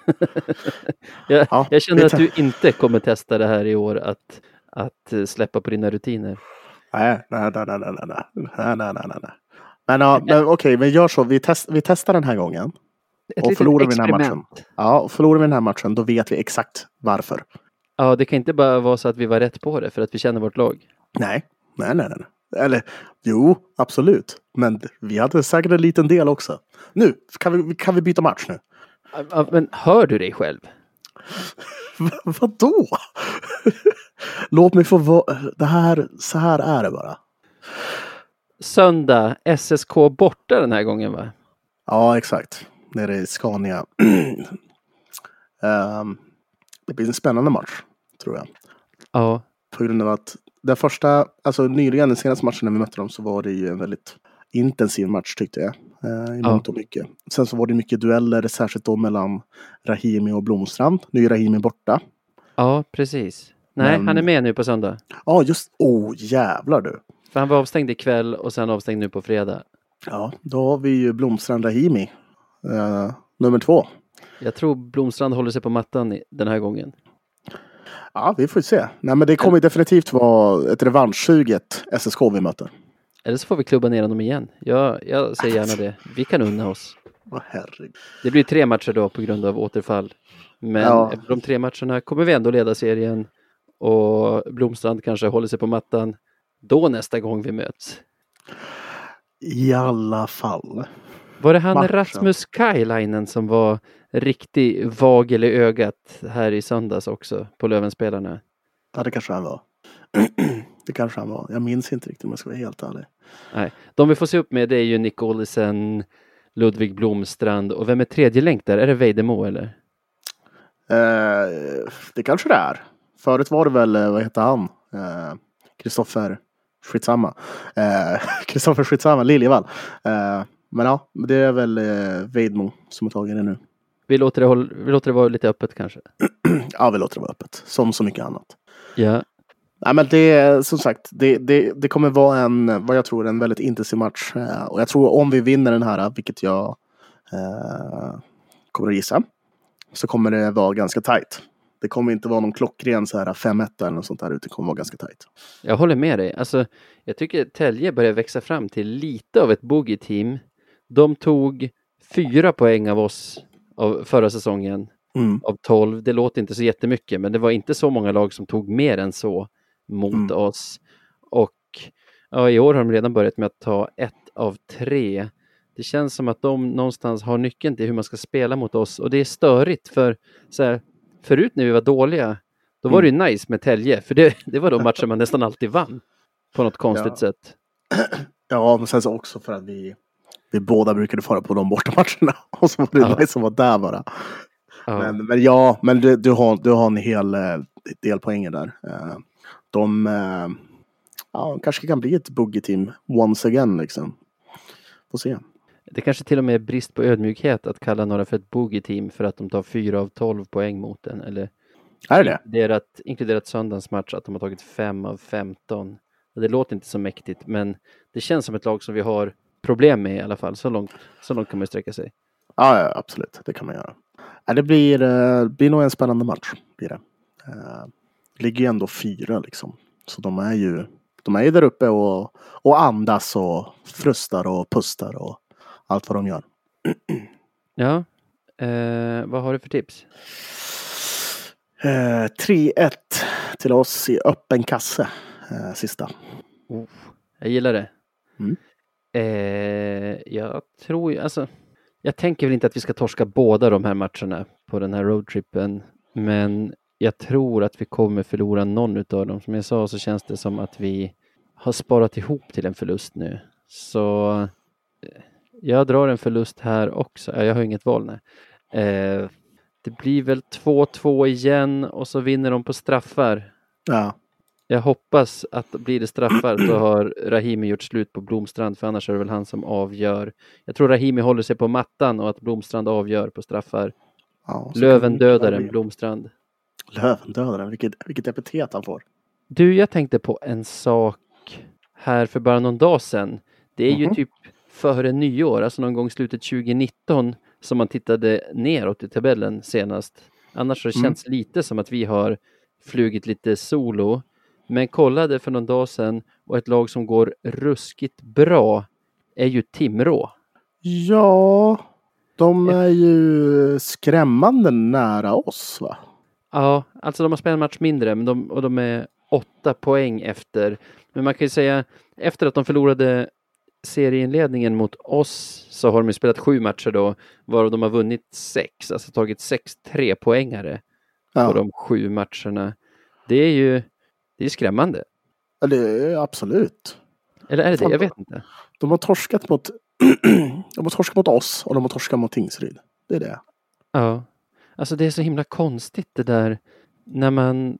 jag, Ja, jag känner att du inte kommer testa det här i år att, att eh, släppa på dina rutiner. Nej, nej, nej, nej, nej, nej, nej, nej, nej, nej. Men, ja, men okej, vi gör så. Vi, test, vi testar den här gången. Ett Och förlorar vi den här matchen. Ja, och förlorar vi den här matchen då vet vi exakt varför. Ja, det kan inte bara vara så att vi var rätt på det för att vi känner vårt lag. Nej, nej, nej, nej. Eller jo, absolut. Men vi hade säkert en liten del också. Nu, kan vi, kan vi byta match nu? Men hör du dig själv? [LAUGHS] Vadå? Låt mig få vara... Det här, så här är det bara. Söndag, SSK borta den här gången va? Ja, exakt. Nere i Scania. [CLEARS THROAT] Ehm, det blir en spännande match, tror jag. Ja, På grund av att den första, alltså nyligen, den senaste matchen när vi mötte dem så var det ju en väldigt intensiv match tyckte jag. Eh, I mångt och mycket. Sen så var det mycket dueller, särskilt då mellan Rahimi och Blomstrand. Nu är Rahimi borta. ja precis. Nej, Men- han är med nu på söndag. Ja, just Oh, jävlar du! För han var avstängd ikväll och sen avstängd nu på fredag. Ja, då har vi ju Blomstrand Rahimi. eh, nummer två. Jag tror Blomstrand håller sig på mattan den här gången. Ja, vi får se. Nej, men det kommer definitivt vara ett revanschsuget SSK vi möter. Eller så får vi klubba ner dem igen. Jag, jag säger gärna det. Vi kan unna oss. [LAUGHS] Herregud. Det blir tre matcher då på grund av återfall. Men Ja. efter de tre matcherna kommer vi ändå leda serien och Blomstrand kanske håller sig på mattan då nästa gång vi möts. I alla fall. Var det han Matchen. Rasmus Kailainen som var riktig vagel i ögat här i söndags också på Lövenspelarna? Ja, det kanske han var. [CLEARS THROAT] det kanske han var. Jag minns inte riktigt om jag ska vara helt ärlig. Nej, de vi får se upp med det är ju Nick Olsen, Ludvig Blomstrand och vem är tredje länk där? Är det Vejdemo eller? Eh, det kanske det är. Förut var det väl, eh, vad heter han? Eh, Kristoffer Skitsamma. Eh, [LAUGHS] Kristoffer Skitsamma, Liljevall. Eh, men ja, det är väl eh, Vejdmo som har tagit det nu. Vi låter det, håll, vi låter det vara lite öppet kanske. [CLEARS THROAT] Ja, vi låter det vara öppet. Som så mycket annat. Ja, Nej, men det är som sagt, det, det, det kommer vara en, vad jag tror, en väldigt intensiv match. Eh, och jag tror om vi vinner den här, vilket jag eh, kommer att gissa, så kommer det vara ganska tajt. Det kommer inte vara någon klockren så här 5-1 eller något sånt där, utan det kommer vara ganska tajt. jag håller med dig. Alltså, jag tycker Tälje börjar växa fram till lite av ett boogie-team. De tog fyra poäng av oss av förra säsongen Mm. av 12. Det låter inte så jättemycket, men det var inte så många lag som tog mer än så mot Mm. oss. Och ja, i år har de redan börjat med att ta ett av tre. Det känns som att de någonstans har nyckeln till hur man ska spela mot oss och det är störigt för så här, förut när vi var dåliga, då var det ju nice med Tälje, för det, det var de matcher man nästan alltid vann på något konstigt Ja. sätt. [CLEARS THROAT] Ja, men sen så också för att vi, vi båda brukade fara på de bortamatcherna. [LAUGHS] Och så var det Ja. att vara där bara. Ja. Men, men ja, men du, du, har, du har en hel eh, del poänger där. Eh, de eh, ja, kanske kan bli ett boogie-team once again liksom. Får se. Det kanske till och med är brist på ödmjukhet att kalla några för ett boogie-team för att de tar fyra av 12 poäng mot en. Eller Är det inkluderat, inkluderat söndagens match att de har tagit 5 av 15. Och Det låter inte så mäktigt men det känns som ett lag som vi har problem med i alla fall. Så långt, så långt kan man sträcka sig. Ja, ja, absolut. Det kan man göra. Ja, det blir, eh, blir nog en spännande match. Blir det. Eh, ligger ju ändå fyra liksom. Så de är ju, de är ju där uppe och, och andas och frustar och pustar och allt vad de gör. [CLEARS THROAT] Ja, eh, vad har du för tips? Eh, 3-1 till oss i öppen kasse. Eh, sista. Oh, jag gillar det. Mm. Eh, jag tror ju, alltså, jag tänker väl inte att vi ska torska båda de här matcherna på den här roadtrippen, men jag tror att vi kommer förlora någon av dem. Som jag sa så känns det som att vi har sparat ihop till en förlust nu. Så eh, jag drar en förlust här också. Jag har inget val, nej. Eh, det blir väl 2-2 igen och så vinner de på straffar. Ja. Jag hoppas att blir det straffar så har Rahimi gjort slut på Blomstrand för annars är det väl han som avgör. Jag tror Rahimi håller sig på mattan och att Blomstrand avgör på straffar. ja Löven dödaren. Blomstrand. Lövendödaren, vilket, vilket epitet han får. Du, jag tänkte på en sak här för bara någon dag sedan. Det är ju Mhm. typ före nyår, alltså någon gång slutet 2019 som man tittade neråt i tabellen senast. Annars har det Mm. känts lite som att vi har flugit lite solo. Men kollade för någon dag sedan och ett lag som går ruskigt bra är ju Timrå. Ja, de är ju skrämmande nära oss va? Ja, alltså de har spelat en match mindre men de, och de är åtta poäng efter. Men man kan ju säga efter att de förlorade serieinledningen mot oss så har de ju spelat sju matcher då varav de har vunnit sex, alltså tagit sex trepoängare på Ja, de sju matcherna. Det är ju det är skrämmande. Ja, det är absolut. Eller är det det? Fan, Jag vet inte. De har torskat mot, [CLEARS THROAT] de har torskat mot oss och de har torskat mot Tingsryd. Det är det. Ja, alltså det är så himla konstigt det där när man,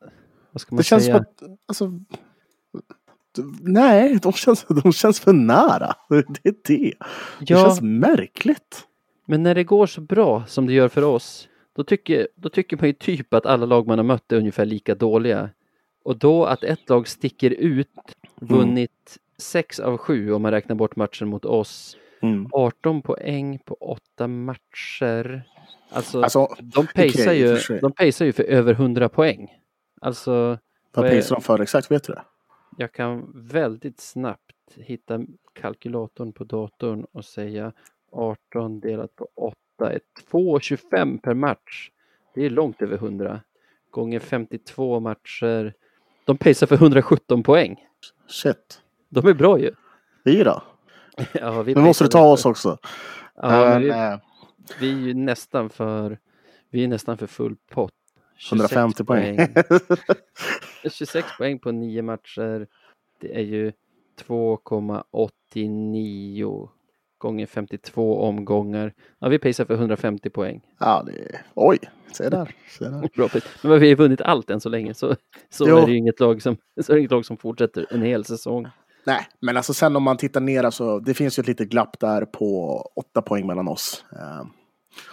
vad ska man Det känns säga? som att, alltså, nej, de känns, de känns för nära. [LAUGHS] Det är det. Det Ja. känns märkligt. Men när det går så bra som det gör för oss, då tycker, då tycker man ju typ att alla lag man har mött är ungefär lika dåliga. Och då att ett lag sticker ut, vunnit sex av sju om man räknar bort matchen mot oss, Mm. 18 poäng på åtta matcher. Alltså, Alltså, de pacear och ju, de pacear ju för över 100 poäng. Alltså, Vad prisar de för exakt? Vet du det? jag kan väldigt snabbt hitta kalkylatorn på datorn och säga 18 delat på 8 är 2,25 per match. Det är långt över 100. Gånger 52 matcher. De pacear för 117 poäng. Shit. De är bra ju. Vi då? [LAUGHS] Ja, vi Nu måste du ta för- oss också. Ja, men vi, Eh, vi är ju nästan för, vi är nästan för full pott. 26 150 poäng. 26 [LAUGHS] poäng på nio matcher. Det är ju 2,89 gånger 52 omgångar. Ja, vi pacear för 150 poäng. ja, det... Oj, se där. Se där. [LAUGHS] Bra. Men vi har vunnit allt än så länge, så, så Jo. är det ju inget lag, som, så är det inget lag som fortsätter en hel säsong. Nej, men alltså sen om man tittar ner, alltså, det finns ju ett litet glapp där på åtta poäng mellan oss. Eh,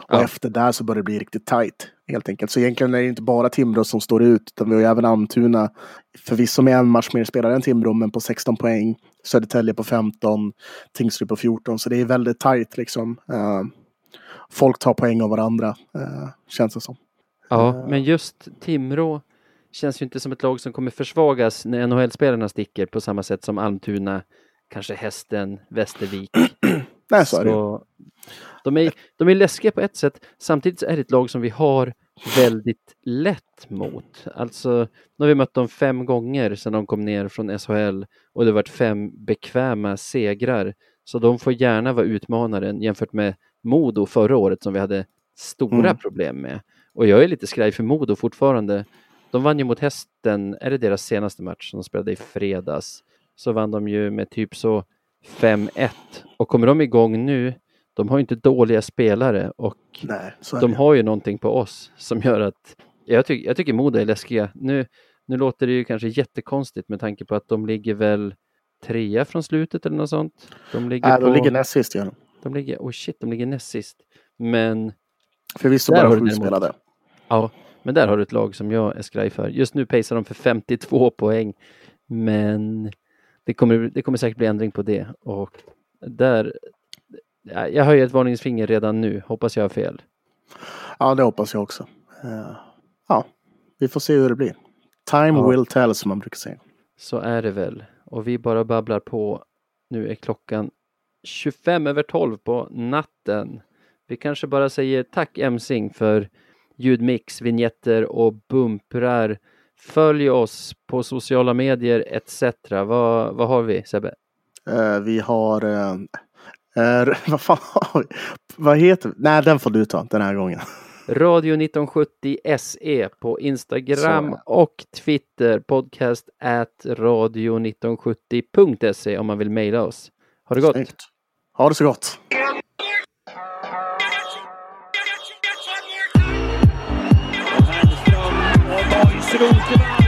och Ja. efter där så börjar det bli riktigt tajt, helt enkelt. Så egentligen är det inte bara Timrå som står ut, utan vi har ju även Almtuna, förvisso med en match mer spelare än Timrå, men på 16 poäng. Södertälje på 15, Tingsryd på 14, så det är väldigt tajt liksom. Eh, folk tar poäng av varandra, eh, känns det som. Ja, Eh. men just Timrå känns ju inte som ett lag som kommer försvagas när NHL-spelarna sticker på samma sätt som Almtuna, kanske Hästen, Västervik. [CLEARS THROAT] Nej, så är det de, är, de är läskiga på ett sätt. Samtidigt är det ett lag som vi har väldigt lätt mot. Alltså, nu har vi mött dem fem gånger sedan de kom ner från SHL och det har varit fem bekväma segrar. Så de får gärna vara utmanaren jämfört med Modo förra året som vi hade stora Mm. problem med. Och jag är lite skraj för Modo fortfarande. De vann ju mot Hästen, är det deras senaste match som de spelade i fredags? Så vann de ju med typ så 5-1. Och kommer de igång nu, de har inte dåliga spelare och Nej, de har ju någonting på oss som gör att jag, tycker jag tycker Modo är läskiga. Nu, nu låter det ju kanske jättekonstigt med tanke på att de ligger väl trea från slutet eller något sånt. De ligger, Nej, på, de ligger näst sist, gör de. ligger, oh shit, de ligger näst sist. Men Förvisso bara sju spelade. Ja, men där har du ett lag som jag är skraj för. Just nu pacear de för 52 poäng, men det kommer, det kommer säkert bli ändring på det och där ja, jag höjer ett varningsfinger redan nu, hoppas jag har fel. Ja, det hoppas jag också. Eh, ja, vi får se hur det blir. Time Ja. will tell, som man brukar säga. Så är det väl. Och vi bara babblar på. Nu är klockan 25 över 12 på natten. Vi kanske bara säger tack Emsing för ljudmix, vignetter och bumprar. Följ oss på sociala medier etc. Vad, vad har vi Sebbe? Eh, vi har... eh, eh, [LAUGHS] vad fan har vi? Vad heter vi? Nej, den får du ta den här gången. Radio 1970 SE på Instagram Så. och Twitter. Podcast at radio1970.se om man vill mejla oss. Har det gått? Snyggt. Ha det så gott. Rosenberg.